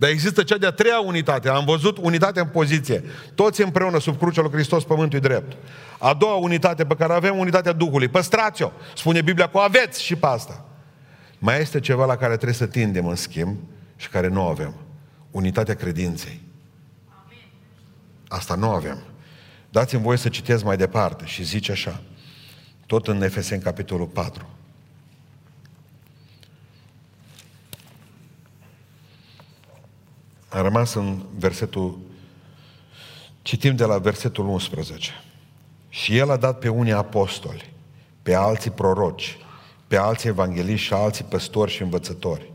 Speaker 1: Dar există cea de-a treia unitate. Am văzut unitatea în poziție. Toți împreună sub crucea lui Hristos, pământul drept. A doua unitate pe care avem, unitatea Duhului. Păstrați-o. Spune Biblia că o aveți și pe asta. Mai este ceva la care trebuie să tindem în schimb și care nu avem. Unitatea credinței. Asta nu avem. Dați-mi voie să citesc mai departe și zice așa. Tot în Efeseni, capitolul 4. Am rămas în versetul, citim de la versetul 11. Și el a dat pe unii apostoli, pe alții proroci, pe alții evangeliști și alții păstori și învățători,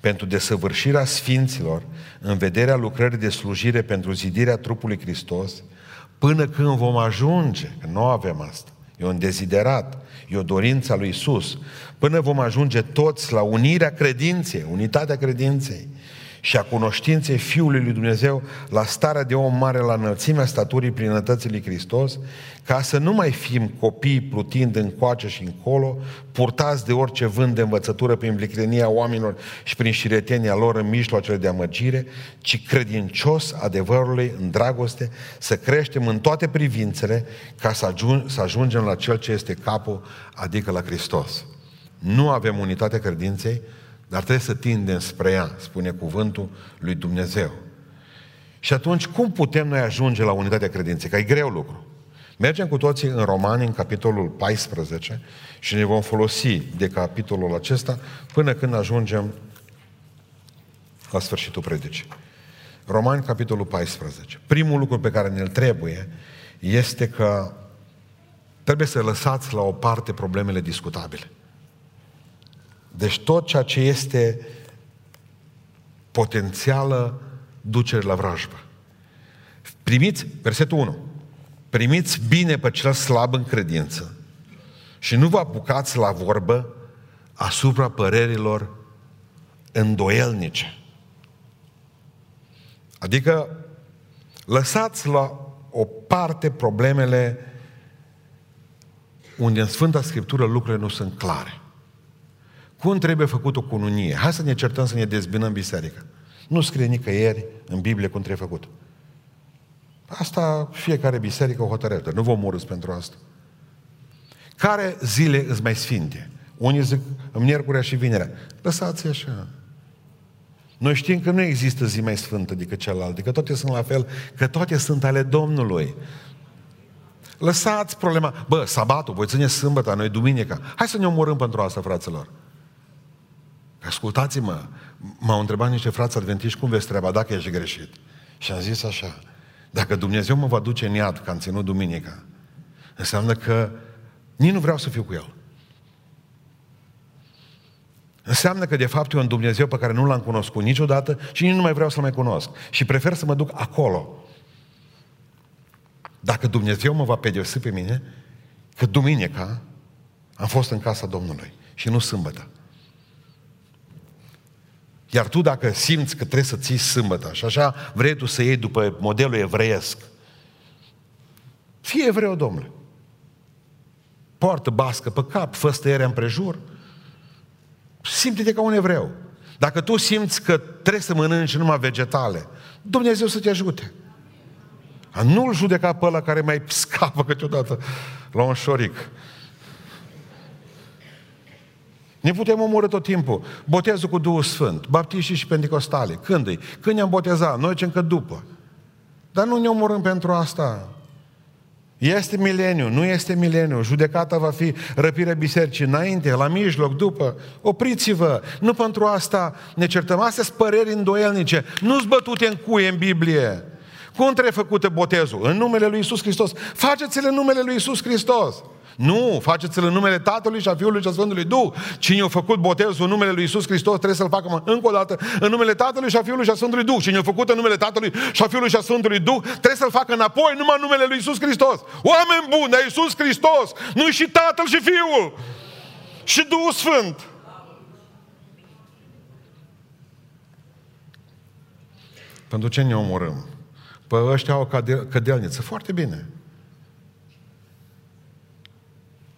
Speaker 1: pentru desăvârșirea sfinților, în vederea lucrării de slujire pentru zidirea trupului Hristos, până când vom ajunge, că nu avem asta, e un deziderat, e o dorință a lui Isus, până vom ajunge toți la unirea credinței, unitatea credinței, și a cunoștinței Fiului lui Dumnezeu la starea de om mare, la înălțimea staturii plinătății lui Hristos, ca să nu mai fim copii plutind încoace și încolo, purtați de orice vânt de învățătură prin viclenia oamenilor și prin șiretenia lor în mijloacele de amăgire, ci credincios adevărului în dragoste, să creștem în toate privințele ca să, ajung, să ajungem la Cel ce este capul, adică la Hristos. Nu avem unitatea credinței, dar trebuie să tindem spre ea, spune cuvântul lui Dumnezeu. Și atunci, cum putem noi ajunge la unitatea credinței? Că e greu lucru. Mergem cu toții în Romani, în capitolul 14, și ne vom folosi de capitolul acesta până când ajungem la sfârșitul predicii. Romani, capitolul 14. Primul lucru pe care ne-l trebuie este că trebuie să lăsați la o parte problemele discutabile. Deci tot ceea ce este potențială ducere la vrajbă. Primiți, versetul 1, primiți bine pe cel slab în credință și nu vă apucați la vorbă asupra părerilor îndoielnice. Adică lăsați la o parte problemele unde în Sfânta Scriptură lucrurile nu sunt clare. Cum trebuie făcut o cununie? Hai să ne certăm să ne dezbinăm biserica. Nu scrie nicăieri în Biblie cum trebuie făcut. Asta fiecare biserică o hotărăște. Nu vom urâs pentru asta. Care zile îți mai sfinte? Unii zic în miercurea și vinerea. Lăsați așa. Noi știm că nu există zi mai sfântă decât celălalt, că toate sunt la fel, că toate sunt ale Domnului. Lăsați problema. Bă, sabatul, voi ține sâmbătă, noi duminica. Hai să ne omorâm pentru asta, fraților. Ascultați-mă, m-au întrebat niște frați adventiști cum veți treaba, dacă ești greșit. Și am zis așa, dacă Dumnezeu mă va duce în iad, că am ținut duminica, înseamnă că nici nu vreau să fiu cu El. Înseamnă că de fapt e un Dumnezeu pe care nu l-am cunoscut niciodată și nici nu mai vreau să-L mai cunosc. Și prefer să mă duc acolo. Dacă Dumnezeu mă va pedepsi pe mine, că duminica am fost în casa Domnului și nu sâmbătă. Iar tu dacă simți că trebuie să ții sâmbătă și așa vrei tu să iei după modelul evreiesc, fie evreu, domnule. Poartă bască pe cap, fă stăierea împrejur, simte-te ca un evreu. Dacă tu simți că trebuie să mănânci numai vegetale, Dumnezeu să te ajute. A nu-l judeca pe ăla care mai scapă câteodată la un șoric. Ne putem omorâ tot timpul. Botezul cu Duhul Sfânt, baptiștii și pentecostale. Când e? Când ne-am botezat? Noi ce încă după. Dar nu ne omorâm pentru asta. Este mileniu, nu este mileniu. Judecata va fi răpirea bisericii înainte, la mijloc, după. Opriți-vă! Nu pentru asta ne certăm. Astea sunt păreri îndoielnice. Nu-s bătute în cuie în Biblie. Cum trebuie făcute botezul? În numele lui Isus Hristos. Faceți-le în numele lui Isus Hristos. Nu, faceți-l în numele Tatălui și a Fiului și a Sfântului Duh. Cine a făcut botezul în numele lui Isus Hristos trebuie să-l facă încă o dată în numele Tatălui și a Fiului și a Sfântului Duh. Cine a făcut în numele Tatălui și a Fiului și a Sfântului Duh trebuie să-l facă înapoi numai în numele lui Isus Hristos. Oameni buni, dar Isus Hristos nu și Tatăl și Fiul și Duhul Sfânt. Pentru ce ne omorâm? Păi ăștia au o cădelniță. Foarte bine.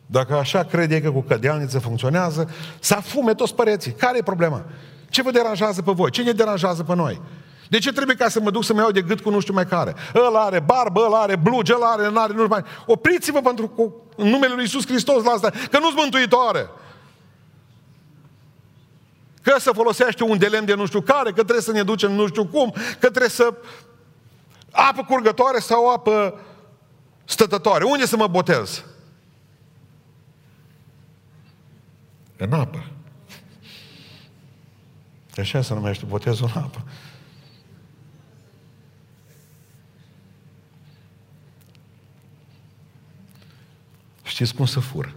Speaker 1: Dacă așa crede că cu cădealniță funcționează, să fume toți păreții. Care e problema? Ce vă deranjează pe voi? Ce ne deranjează pe noi? De ce trebuie ca să mă duc să mă iau de gât cu nu știu mai care? Ăla are barbă, ăla are blugi, ăla are, nu are, nu mai... Opriți-vă pentru cu, în numele Lui Iisus Hristos la asta, că nu-s mântuitoare. Că să folosește un de lemn de nu știu care, că trebuie să ne ducem nu știu cum, că trebuie să apă curgătoare sau apă stătătoare. Unde să mă botez? În apă. Așa se numește botezul în apă. Știți cum să fură?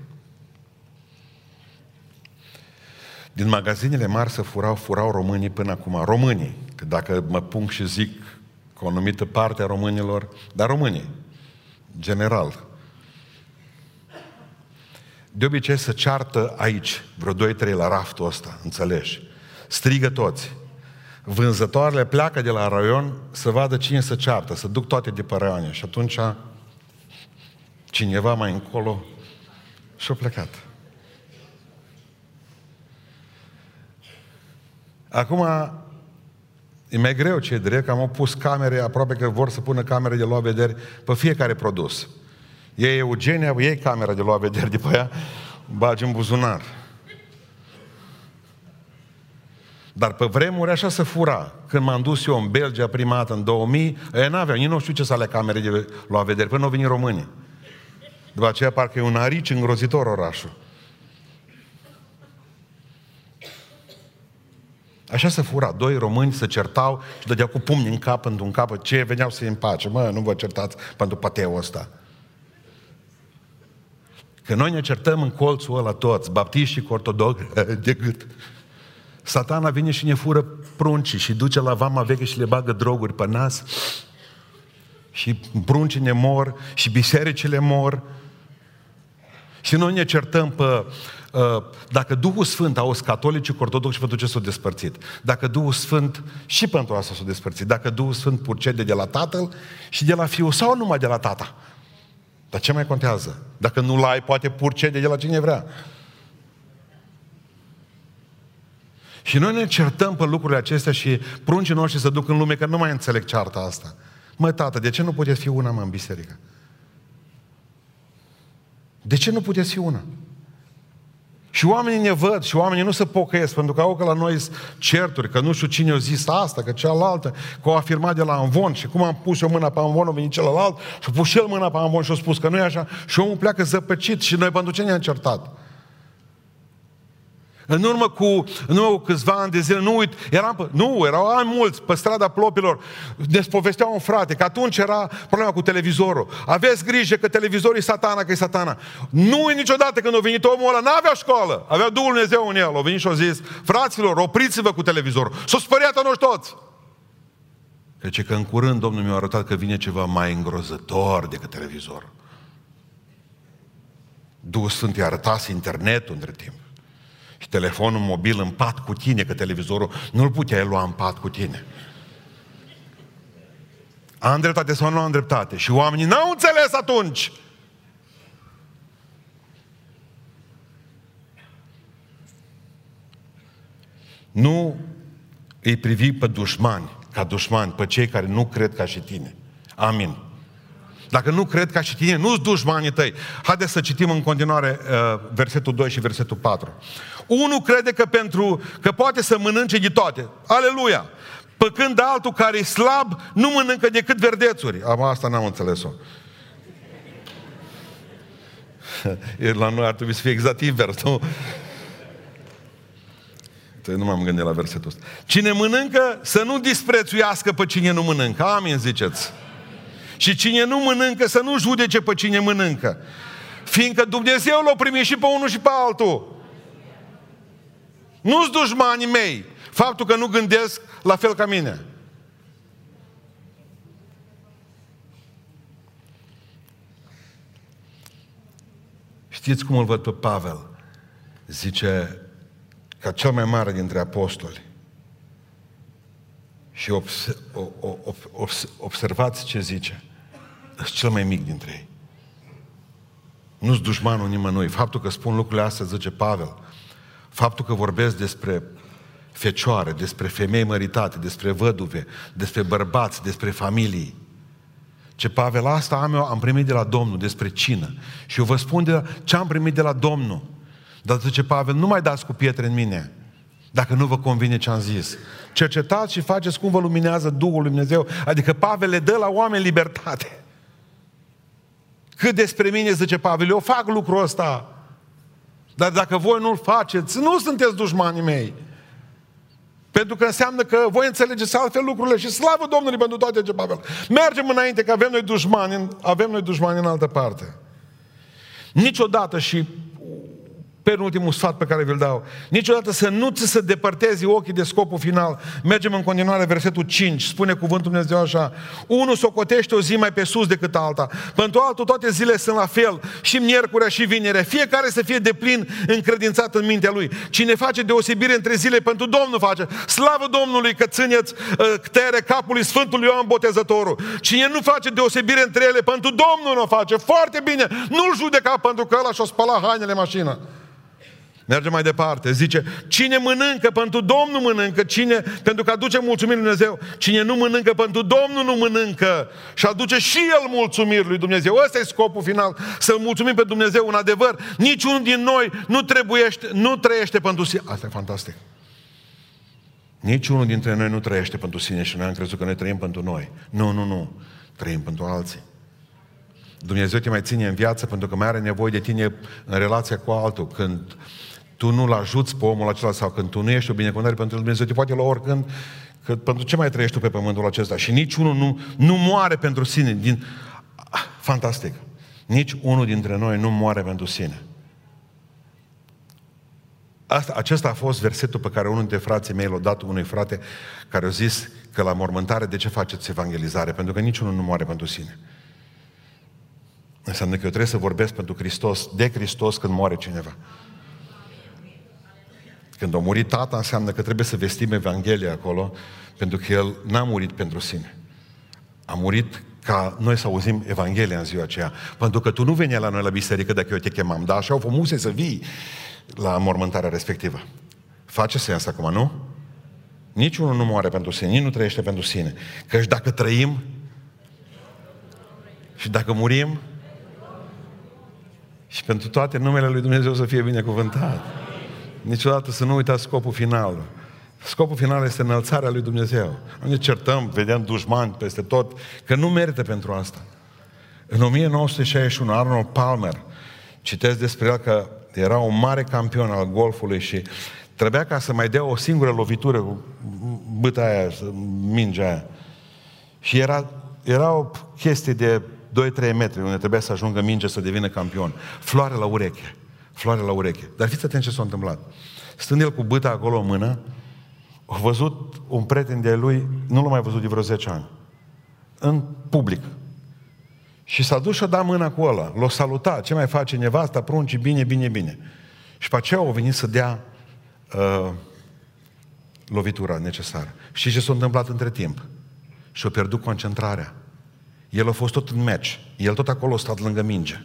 Speaker 1: Din magazinele mari să furau, furau românii până acum. Românii, că dacă mă pun și zic cu o anumită parte a românilor, dar românii, general, de obicei se ceartă aici, vreo 2-3 la raftul ăsta, înțelegi? Strigă toți. Vânzătoarele pleacă de la raion să vadă cine se ceartă, să duc toate de pe raioane. Și atunci cineva mai încolo și-a plecat. Acum, e mai greu ce e drept, că am pus camere, aproape că vor să pună camere de luat vederi pe fiecare produs. E Eugenia, iei camera de luat vedere după ea, bagi în buzunar. Dar pe vremuri așa se fura. Când m-am dus eu în Belgia prima dată în 2000, ei n-aveau, nici nu știu ce să ale camere de luat vedere, până au venit românii. După aceea parcă e un arici îngrozitor orașul. Așa se fura. Doi români se certau și dădeau cu pumni în cap, într-un cap. Ce veneau să-i împace? Mă, nu vă certați pentru pateul ăsta. Că noi ne certăm în colțul ăla toți, baptiști și ortodoxi, de gât. Satana vine și ne fură pruncii și duce la vama veche și le bagă droguri pe nas și pruncii ne mor și bisericile mor și noi ne certăm pe uh, dacă Duhul Sfânt, auzi, catolicii cu ortodoxi pentru ce s-au despărțit? Dacă Duhul Sfânt, și pentru asta s-au despărțit, dacă Duhul Sfânt purcede de la Tatăl și de la Fiul sau numai de la Tata? Dar ce mai contează? Dacă nu-l ai, poate purcede de la cine vrea. Și noi ne certăm pe lucrurile acestea și pruncii noștri să duc în lume că nu mai înțeleg cearta asta. Măi, tată, de ce nu puteți fi una, mă, în biserică? De ce nu puteți fi una? Și oamenii ne văd și oamenii nu se pocăiesc pentru că au că la noi certuri, că nu știu cine a zis asta, că cealaltă, că au afirmat de la Anvon și cum am pus eu mâna pe Anvon, a venit celălalt și a pus și el mâna pe Anvon și a spus că nu e așa și omul pleacă zăpăcit și noi pentru ce ne-am certat? În urmă cu, în urmă cu câțiva ani de zile, nu uit, eram, nu, erau ani mulți pe strada plopilor, ne povestea un frate, că atunci era problema cu televizorul. Aveți grijă că televizorul e satana, că e satana. Nu e niciodată când a venit omul ăla, n-avea școală, avea Duhul Dumnezeu în el. A venit și a zis, fraților, opriți-vă cu televizorul. S-a spăriat în toți. Deci că în curând Domnul mi-a arătat că vine ceva mai îngrozător decât televizorul. Duhul Sfânt i-a arătat internetul între timp și telefonul mobil în pat cu tine, că televizorul nu-l puteai lua în pat cu tine. Am dreptate sau nu am dreptate? Și oamenii n-au înțeles atunci. Nu îi privi pe dușmani, ca dușmani, pe cei care nu cred ca și tine. Amin. Dacă nu cred ca și tine, nu-ți dușmanii tăi. Haideți să citim în continuare uh, versetul 2 și versetul 4. Unul crede că pentru că poate să mănânce de toate. Aleluia! Păcând altul care e slab, nu mănâncă decât verdețuri. Am asta n-am înțeles-o. La noi ar trebui să fie exact invers, nu? Nu m-am gândit la versetul ăsta. Cine mănâncă, să nu disprețuiască pe cine nu mănâncă. Amin, ziceți. Și cine nu mănâncă, să nu judece pe cine mănâncă. Fiindcă Dumnezeu l-a primit și pe unul și pe altul. Nu-s dușmanii mei. Faptul că nu gândesc la fel ca mine. Știți cum îl văd pe Pavel? Zice, ca cel mai mare dintre apostoli. Și observați ce zice. Ești cel mai mic dintre ei. Nu-s dușmanul nimănui. Faptul că spun lucrurile astea, zice Pavel, Faptul că vorbesc despre fecioare, despre femei măritate, despre văduve, despre bărbați, despre familii. Ce Pavel, asta am eu, am primit de la Domnul, despre cină. Și eu vă spun de la, ce am primit de la Domnul. Dar zice Pavel, nu mai dați cu pietre în mine, dacă nu vă convine ce am zis. Cercetați și faceți cum vă luminează Duhul Lui Dumnezeu. Adică Pavel le dă la oameni libertate. Cât despre mine, zice Pavel, eu fac lucrul ăsta. Dar dacă voi nu-l faceți, nu sunteți dușmanii mei. Pentru că înseamnă că voi înțelegeți altfel lucrurile și slavă Domnului pentru toate ce Pavel. Mergem înainte că avem noi dușmani, avem noi dușmani în altă parte. Niciodată și penultimul sfat pe care vi-l dau. Niciodată să nu ți se depărtezi ochii de scopul final. Mergem în continuare, versetul 5, spune cuvântul Dumnezeu așa. Unul socotește o zi mai pe sus decât alta. Pentru altul toate zilele sunt la fel, și miercurea și vinerea. Fiecare să fie deplin încredințat în mintea lui. Cine face deosebire între zile pentru Domnul face. Slavă Domnului că țineți uh, tăierea capului Sfântului Ioan Botezătorul. Cine nu face deosebire între ele pentru Domnul nu o face. Foarte bine. Nu-l judeca pentru că ăla și-o spăla hainele mașină. Mergem mai departe. Zice, cine mănâncă pentru Domnul mănâncă, cine, pentru că aduce mulțumiri lui Dumnezeu. Cine nu mănâncă pentru Domnul nu mănâncă și aduce și el mulțumiri lui Dumnezeu. Ăsta e scopul final, să-L mulțumim pe Dumnezeu în adevăr. Niciunul din noi nu, trebuiește, nu trăiește pentru sine. Asta e fantastic. Niciunul dintre noi nu trăiește pentru sine și noi am crezut că noi trăim pentru noi. Nu, nu, nu. Trăim pentru alții. Dumnezeu te mai ține în viață pentru că mai are nevoie de tine în relația cu altul. Când tu nu-l ajuți pe omul acela sau când tu nu ești o binecuvântare pentru Dumnezeu, te poate lua oricând, că pentru ce mai trăiești tu pe pământul acesta? Și nici unul nu, nu moare pentru sine. Din... Fantastic. Nici unul dintre noi nu moare pentru sine. Asta, acesta a fost versetul pe care unul dintre frații mei l-a dat unui frate care a zis că la mormântare de ce faceți evangelizare? Pentru că niciunul nu moare pentru sine. Înseamnă că eu trebuie să vorbesc pentru Hristos, de Hristos când moare cineva. Când a murit tata, înseamnă că trebuie să vestim Evanghelia acolo, pentru că el n-a murit pentru sine. A murit ca noi să auzim Evanghelia în ziua aceea. Pentru că tu nu veneai la noi la biserică dacă eu te chemam, dar așa au fămuse să vii la mormântarea respectivă. Face sens acum, nu? Niciunul nu moare pentru sine, nici nu trăiește pentru sine. Căci dacă trăim și dacă murim, și pentru toate numele Lui Dumnezeu să fie binecuvântat. Niciodată să nu uitați scopul final. Scopul final este înălțarea lui Dumnezeu. Nu ne certăm, vedem dușmani peste tot, că nu merită pentru asta. În 1961, Arnold Palmer, citesc despre el că era un mare campion al golfului și trebuia ca să mai dea o singură lovitură cu băta aia, mingea aia. Și era, era o chestie de 2-3 metri unde trebuia să ajungă minge să devină campion. Floare la ureche. Floare la ureche. Dar fiți atent ce s-a întâmplat. Stând el cu băta acolo în mână, a văzut un prieten de lui, nu l-a mai văzut de vreo 10 ani. În public. Și s-a dus și a dat mâna cu ăla. L-a salutat. Ce mai face nevasta? Prunci, bine, bine, bine. Și pe aceea au venit să dea uh, lovitura necesară. Și ce s-a întâmplat între timp? Și-a pierdut concentrarea. El a fost tot în meci. El tot acolo a stat lângă minge.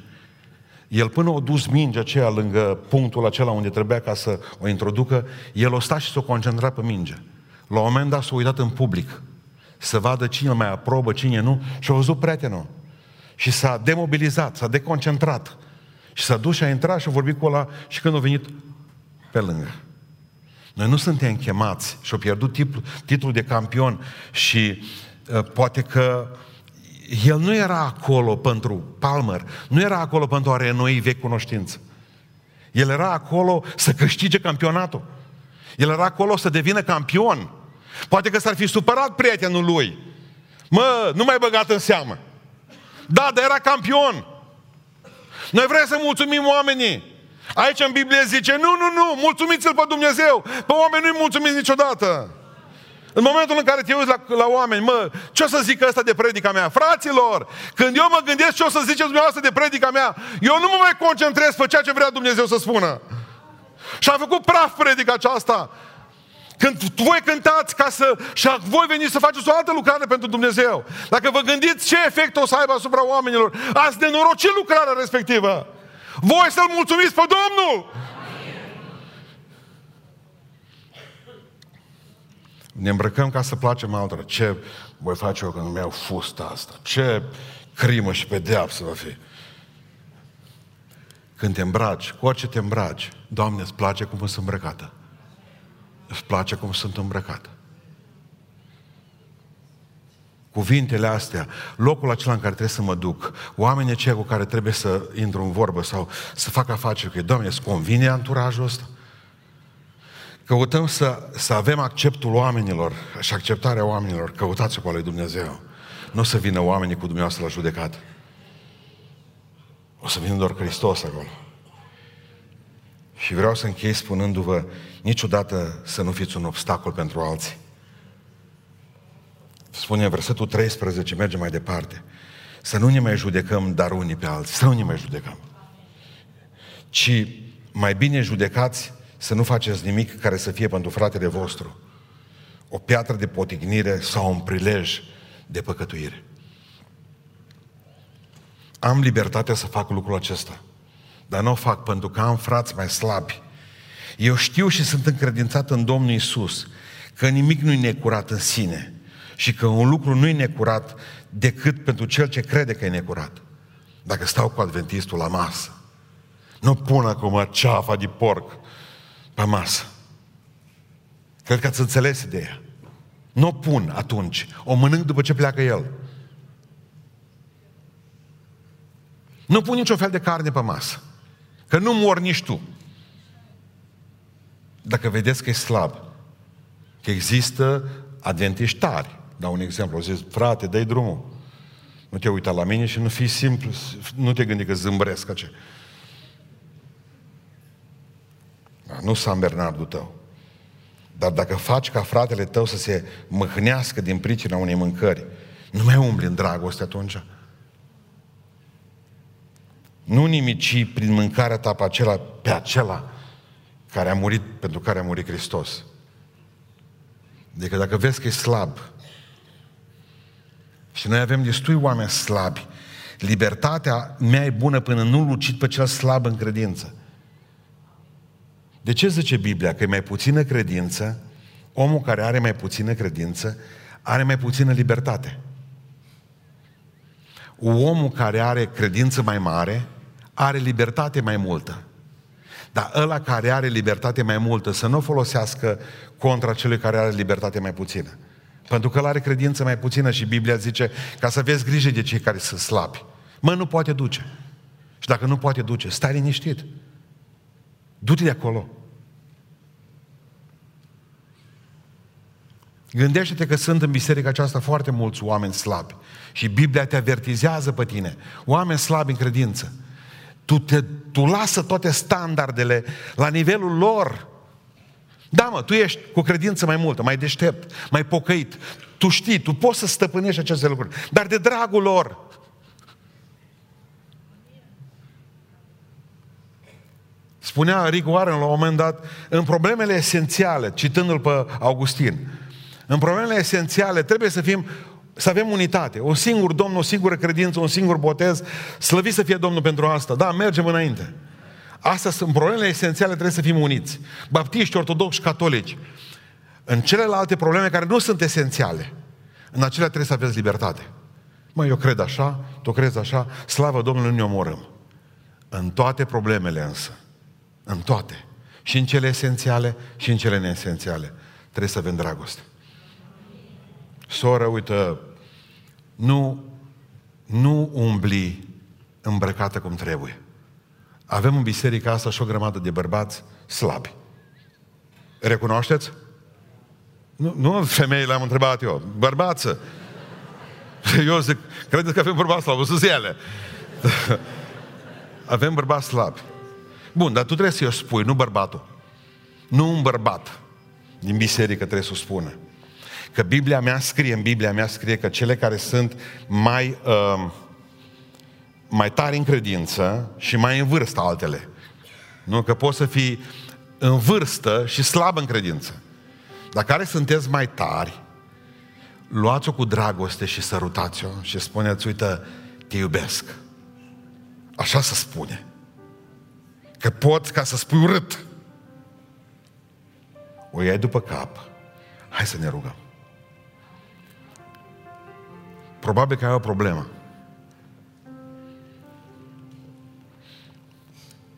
Speaker 1: El până a dus mingea aceea lângă punctul acela unde trebuia ca să o introducă, el a stat și s-a concentrat pe minge. La un moment dat s-a uitat în public să vadă cine mai aprobă, cine nu și a văzut prietenul. Și s-a demobilizat, s-a deconcentrat. Și s-a dus și a intrat și a vorbit cu ăla și când a venit pe lângă. Noi nu suntem chemați și au pierdut titlul, titlul de campion și uh, poate că el nu era acolo pentru Palmer, nu era acolo pentru a renoi vechi cunoștință. El era acolo să câștige campionatul. El era acolo să devină campion. Poate că s-ar fi supărat prietenul lui. Mă, nu mai băgat în seamă. Da, dar era campion. Noi vrem să mulțumim oamenii. Aici în Biblie zice, nu, nu, nu, mulțumiți-L pe Dumnezeu. Pe oameni nu-i mulțumiți niciodată. În momentul în care te uiți la, la oameni, mă, ce o să zic ăsta de predica mea? Fraților, când eu mă gândesc ce o să ziceți dumneavoastră de predica mea, eu nu mă mai concentrez pe ceea ce vrea Dumnezeu să spună. Și a făcut praf predica aceasta. Când voi cântați ca să, și voi veniți să faceți o altă lucrare pentru Dumnezeu. Dacă vă gândiți ce efect o să aibă asupra oamenilor, ați nenorocit lucrarea respectivă. Voi să-L mulțumiți pe Domnul. Ne îmbrăcăm ca să placem altora. Ce voi face eu când îmi iau fusta asta? Ce crimă și pedeapsă va fi? Când te îmbraci, cu orice te îmbraci, Doamne, îți place cum sunt îmbrăcată. Îți place cum sunt îmbrăcată. Cuvintele astea, locul acela în care trebuie să mă duc, oamenii aceia cu care trebuie să intru în vorbă sau să fac afaceri cu ei, Doamne, îți convine anturajul ăsta? Căutăm să, să avem acceptul oamenilor și acceptarea oamenilor. Căutați-o pe lui Dumnezeu. Nu o să vină oamenii cu dumneavoastră la judecată. O să vină doar Hristos acolo. Și vreau să închei spunându-vă niciodată să nu fiți un obstacol pentru alții. Spune versetul 13, merge mai departe. Să nu ne mai judecăm dar unii pe alții, să nu ne mai judecăm. Ci mai bine judecați să nu faceți nimic care să fie pentru fratele vostru o piatră de potignire sau un prilej de păcătuire. Am libertatea să fac lucrul acesta, dar nu o fac pentru că am frați mai slabi. Eu știu și sunt încredințat în Domnul Isus că nimic nu-i necurat în sine și că un lucru nu-i necurat decât pentru cel ce crede că e necurat. Dacă stau cu adventistul la masă, nu pun acum ceafa de porc pe masă. Cred că ați înțeles ideea. Nu o pun atunci. O mănânc după ce pleacă el. Nu pun niciun fel de carne pe masă. Că nu mor nici tu. Dacă vedeți că e slab, că există adventiști tari. Dau un exemplu. Zis, frate, dai drumul. Nu te uita la mine și nu fii simplu, nu te gândi că zâmbresc ce. Da, nu San Bernardul tău. Dar dacă faci ca fratele tău să se mâhnească din pricina unei mâncări, nu mai umbli în dragoste atunci. Nu nimici prin mâncarea ta pe acela, pe acela care a murit, pentru care a murit Hristos. Adică dacă vezi că e slab, și noi avem destui oameni slabi, libertatea mea e bună până nu lucit pe cel slab în credință. De ce zice Biblia? Că e mai puțină credință, omul care are mai puțină credință, are mai puțină libertate. Omul care are credință mai mare, are libertate mai multă. Dar ăla care are libertate mai multă să nu o folosească contra celui care are libertate mai puțină. Pentru că el are credință mai puțină și Biblia zice ca să aveți grijă de cei care sunt slabi. Mă, nu poate duce. Și dacă nu poate duce, stai liniștit. Du-te de acolo. Gândește-te că sunt în biserica aceasta foarte mulți oameni slabi. Și Biblia te avertizează pe tine. Oameni slabi în credință. Tu, te, tu lasă toate standardele la nivelul lor. Da, mă, tu ești cu credință mai multă, mai deștept, mai pocăit. Tu știi, tu poți să stăpânești aceste lucruri. Dar de dragul lor, Spunea Rick Warren la un moment dat, în problemele esențiale, citându-l pe Augustin, în problemele esențiale trebuie să fim să avem unitate. Un singur Domn, o singură credință, un singur botez. Slăvit să fie Domnul pentru asta. Da, mergem înainte. Astea sunt problemele esențiale, trebuie să fim uniți. Baptiști, ortodoxi, catolici. În celelalte probleme care nu sunt esențiale, în acelea trebuie să aveți libertate. Mă, eu cred așa, tu crezi așa, slavă Domnului, nu ne omorâm. În toate problemele însă, în toate, și în cele esențiale și în cele neesențiale, trebuie să avem dragoste. Soră, uită, nu, nu umbli îmbrăcată cum trebuie. Avem în biserica asta și o grămadă de bărbați slabi. Recunoașteți? Nu, nu femeile am întrebat eu, bărbață. Eu zic, credeți că avem bărbați slabi? Sunt ele. avem bărbați slabi. Bun, dar tu trebuie să-i o spui, nu bărbatul. Nu un bărbat din biserică trebuie să o spună. Că Biblia mea scrie, în Biblia mea scrie că cele care sunt mai, uh, mai tari în credință și mai în vârstă altele. Nu? Că poți să fii în vârstă și slab în credință. Dar care sunteți mai tari, luați-o cu dragoste și sărutați-o și spuneți, uite, te iubesc. Așa se spune. Că poți ca să spui urât. O iei după cap. Hai să ne rugăm. Probabil că ai o problemă.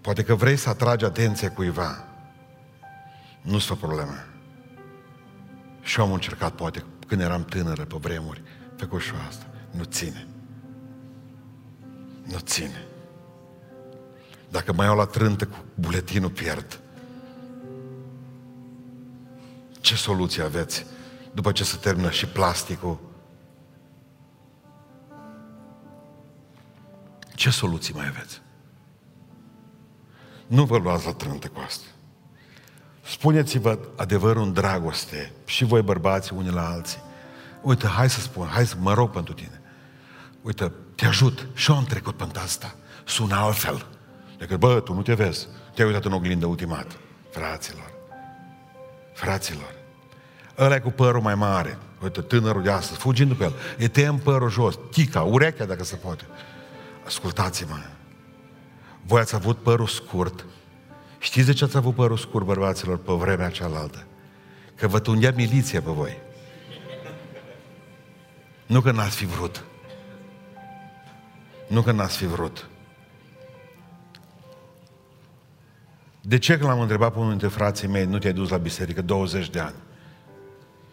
Speaker 1: Poate că vrei să atragi atenția cuiva. Nu-ți fă probleme. Și eu am încercat, poate, când eram tânără pe vremuri, făcut și asta. Nu ține. Nu ține. Dacă mai iau la trântă cu buletinul, pierd. Ce soluție aveți după ce se termină și plasticul Ce soluții mai aveți? Nu vă luați la trântă cu asta. Spuneți-vă adevărul în dragoste și voi bărbați unii la alții. Uite, hai să spun, hai să mă rog pentru tine. Uite, te ajut. Și eu am trecut pentru asta. Sună altfel. Decât, bă, tu nu te vezi. Te-ai uitat în oglindă ultimat. Fraților. Fraților. Ăla cu părul mai mare. Uite, tânărul de astăzi, fugind după el. E tem părul jos. Tica, urechea dacă se poate. Ascultați-mă. Voi ați avut părul scurt. Știți de ce ați avut părul scurt, bărbaților, pe vremea cealaltă? Că vă tundea miliția pe voi. Nu că n-ați fi vrut. Nu că n-ați fi vrut. De ce când l-am întrebat pe unul dintre frații mei, nu te-ai dus la biserică 20 de ani?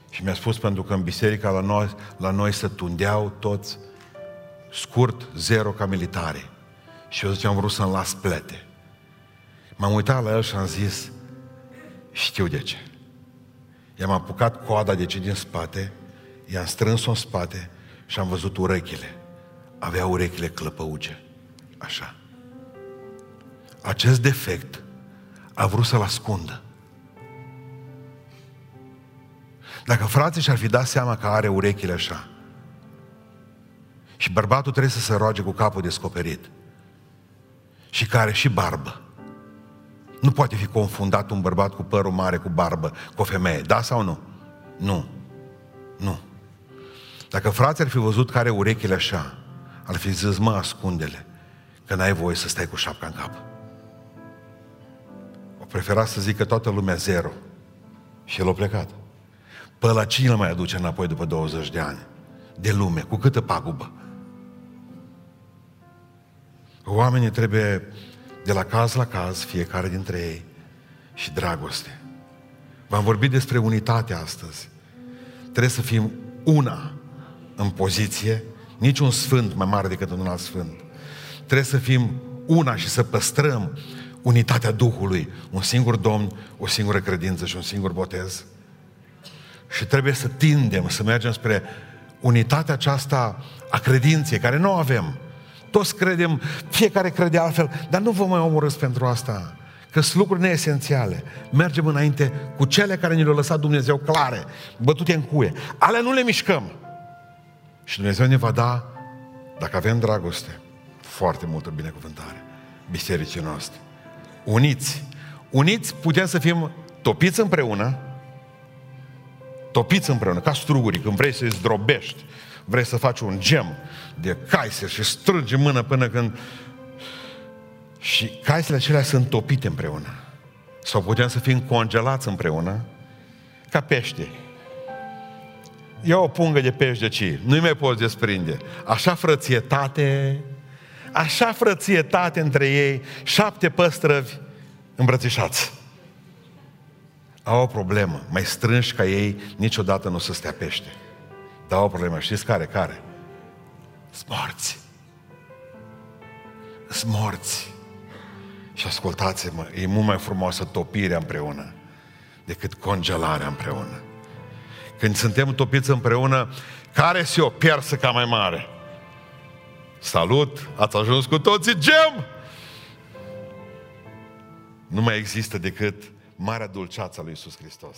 Speaker 1: Și mi-a spus pentru că în biserica la noi, la noi se tundeau toți scurt, zero ca militare. Și eu zice, am vrut să-mi las plete. M-am uitat la el și am zis, știu de ce. I-am apucat coada de ce din spate, i-am strâns-o în spate și am văzut urechile. Avea urechile clăpăuge. Așa. Acest defect a vrut să-l ascundă. Dacă frații și-ar fi dat seama că are urechile așa, și bărbatul trebuie să se roage cu capul descoperit. Și care și barbă. Nu poate fi confundat un bărbat cu părul mare, cu barbă, cu o femeie. Da sau nu? Nu. Nu. Dacă frații ar fi văzut care urechile așa, ar fi zis, mă, ascundele, că n-ai voie să stai cu șapca în cap. O prefera să zică toată lumea zero. Și el a plecat. Pă la cine îl mai aduce înapoi după 20 de ani? De lume, cu câtă pagubă? Oamenii trebuie, de la caz la caz, fiecare dintre ei, și dragoste. V-am vorbit despre unitate astăzi. Trebuie să fim una în poziție, niciun sfânt mai mare decât un alt sfânt. Trebuie să fim una și să păstrăm unitatea Duhului, un singur Domn, o singură credință și un singur botez. Și trebuie să tindem să mergem spre unitatea aceasta a credinței, care nu o avem. Toți credem, fiecare crede altfel, dar nu vă mai omorâți pentru asta. Că sunt lucruri neesențiale. Mergem înainte cu cele care ne le-a lăsat Dumnezeu clare, bătute în cuie. Ale nu le mișcăm. Și Dumnezeu ne va da, dacă avem dragoste, foarte multă binecuvântare bisericii noastre. Uniți. Uniți putem să fim topiți împreună, topiți împreună, ca struguri, când vrei să-i zdrobești, vrei să faci un gem de caiser și strângi mână până când... Și caisele acelea sunt topite împreună. Sau putem să fim congelați împreună, ca pește. Ia o pungă de pește de ci, nu-i mai poți desprinde. Așa frățietate, așa frățietate între ei, șapte păstrăvi îmbrățișați. Au o problemă, mai strânși ca ei, niciodată nu se stea pește. Dar au o problemă, știți care? Care? Smorți. Smorți. Și ascultați-mă, e mult mai frumoasă topirea împreună decât congelarea împreună. Când suntem topiți împreună, care se o piersă ca mai mare? Salut, ați ajuns cu toții gem! Nu mai există decât marea dulceață a lui Iisus Hristos.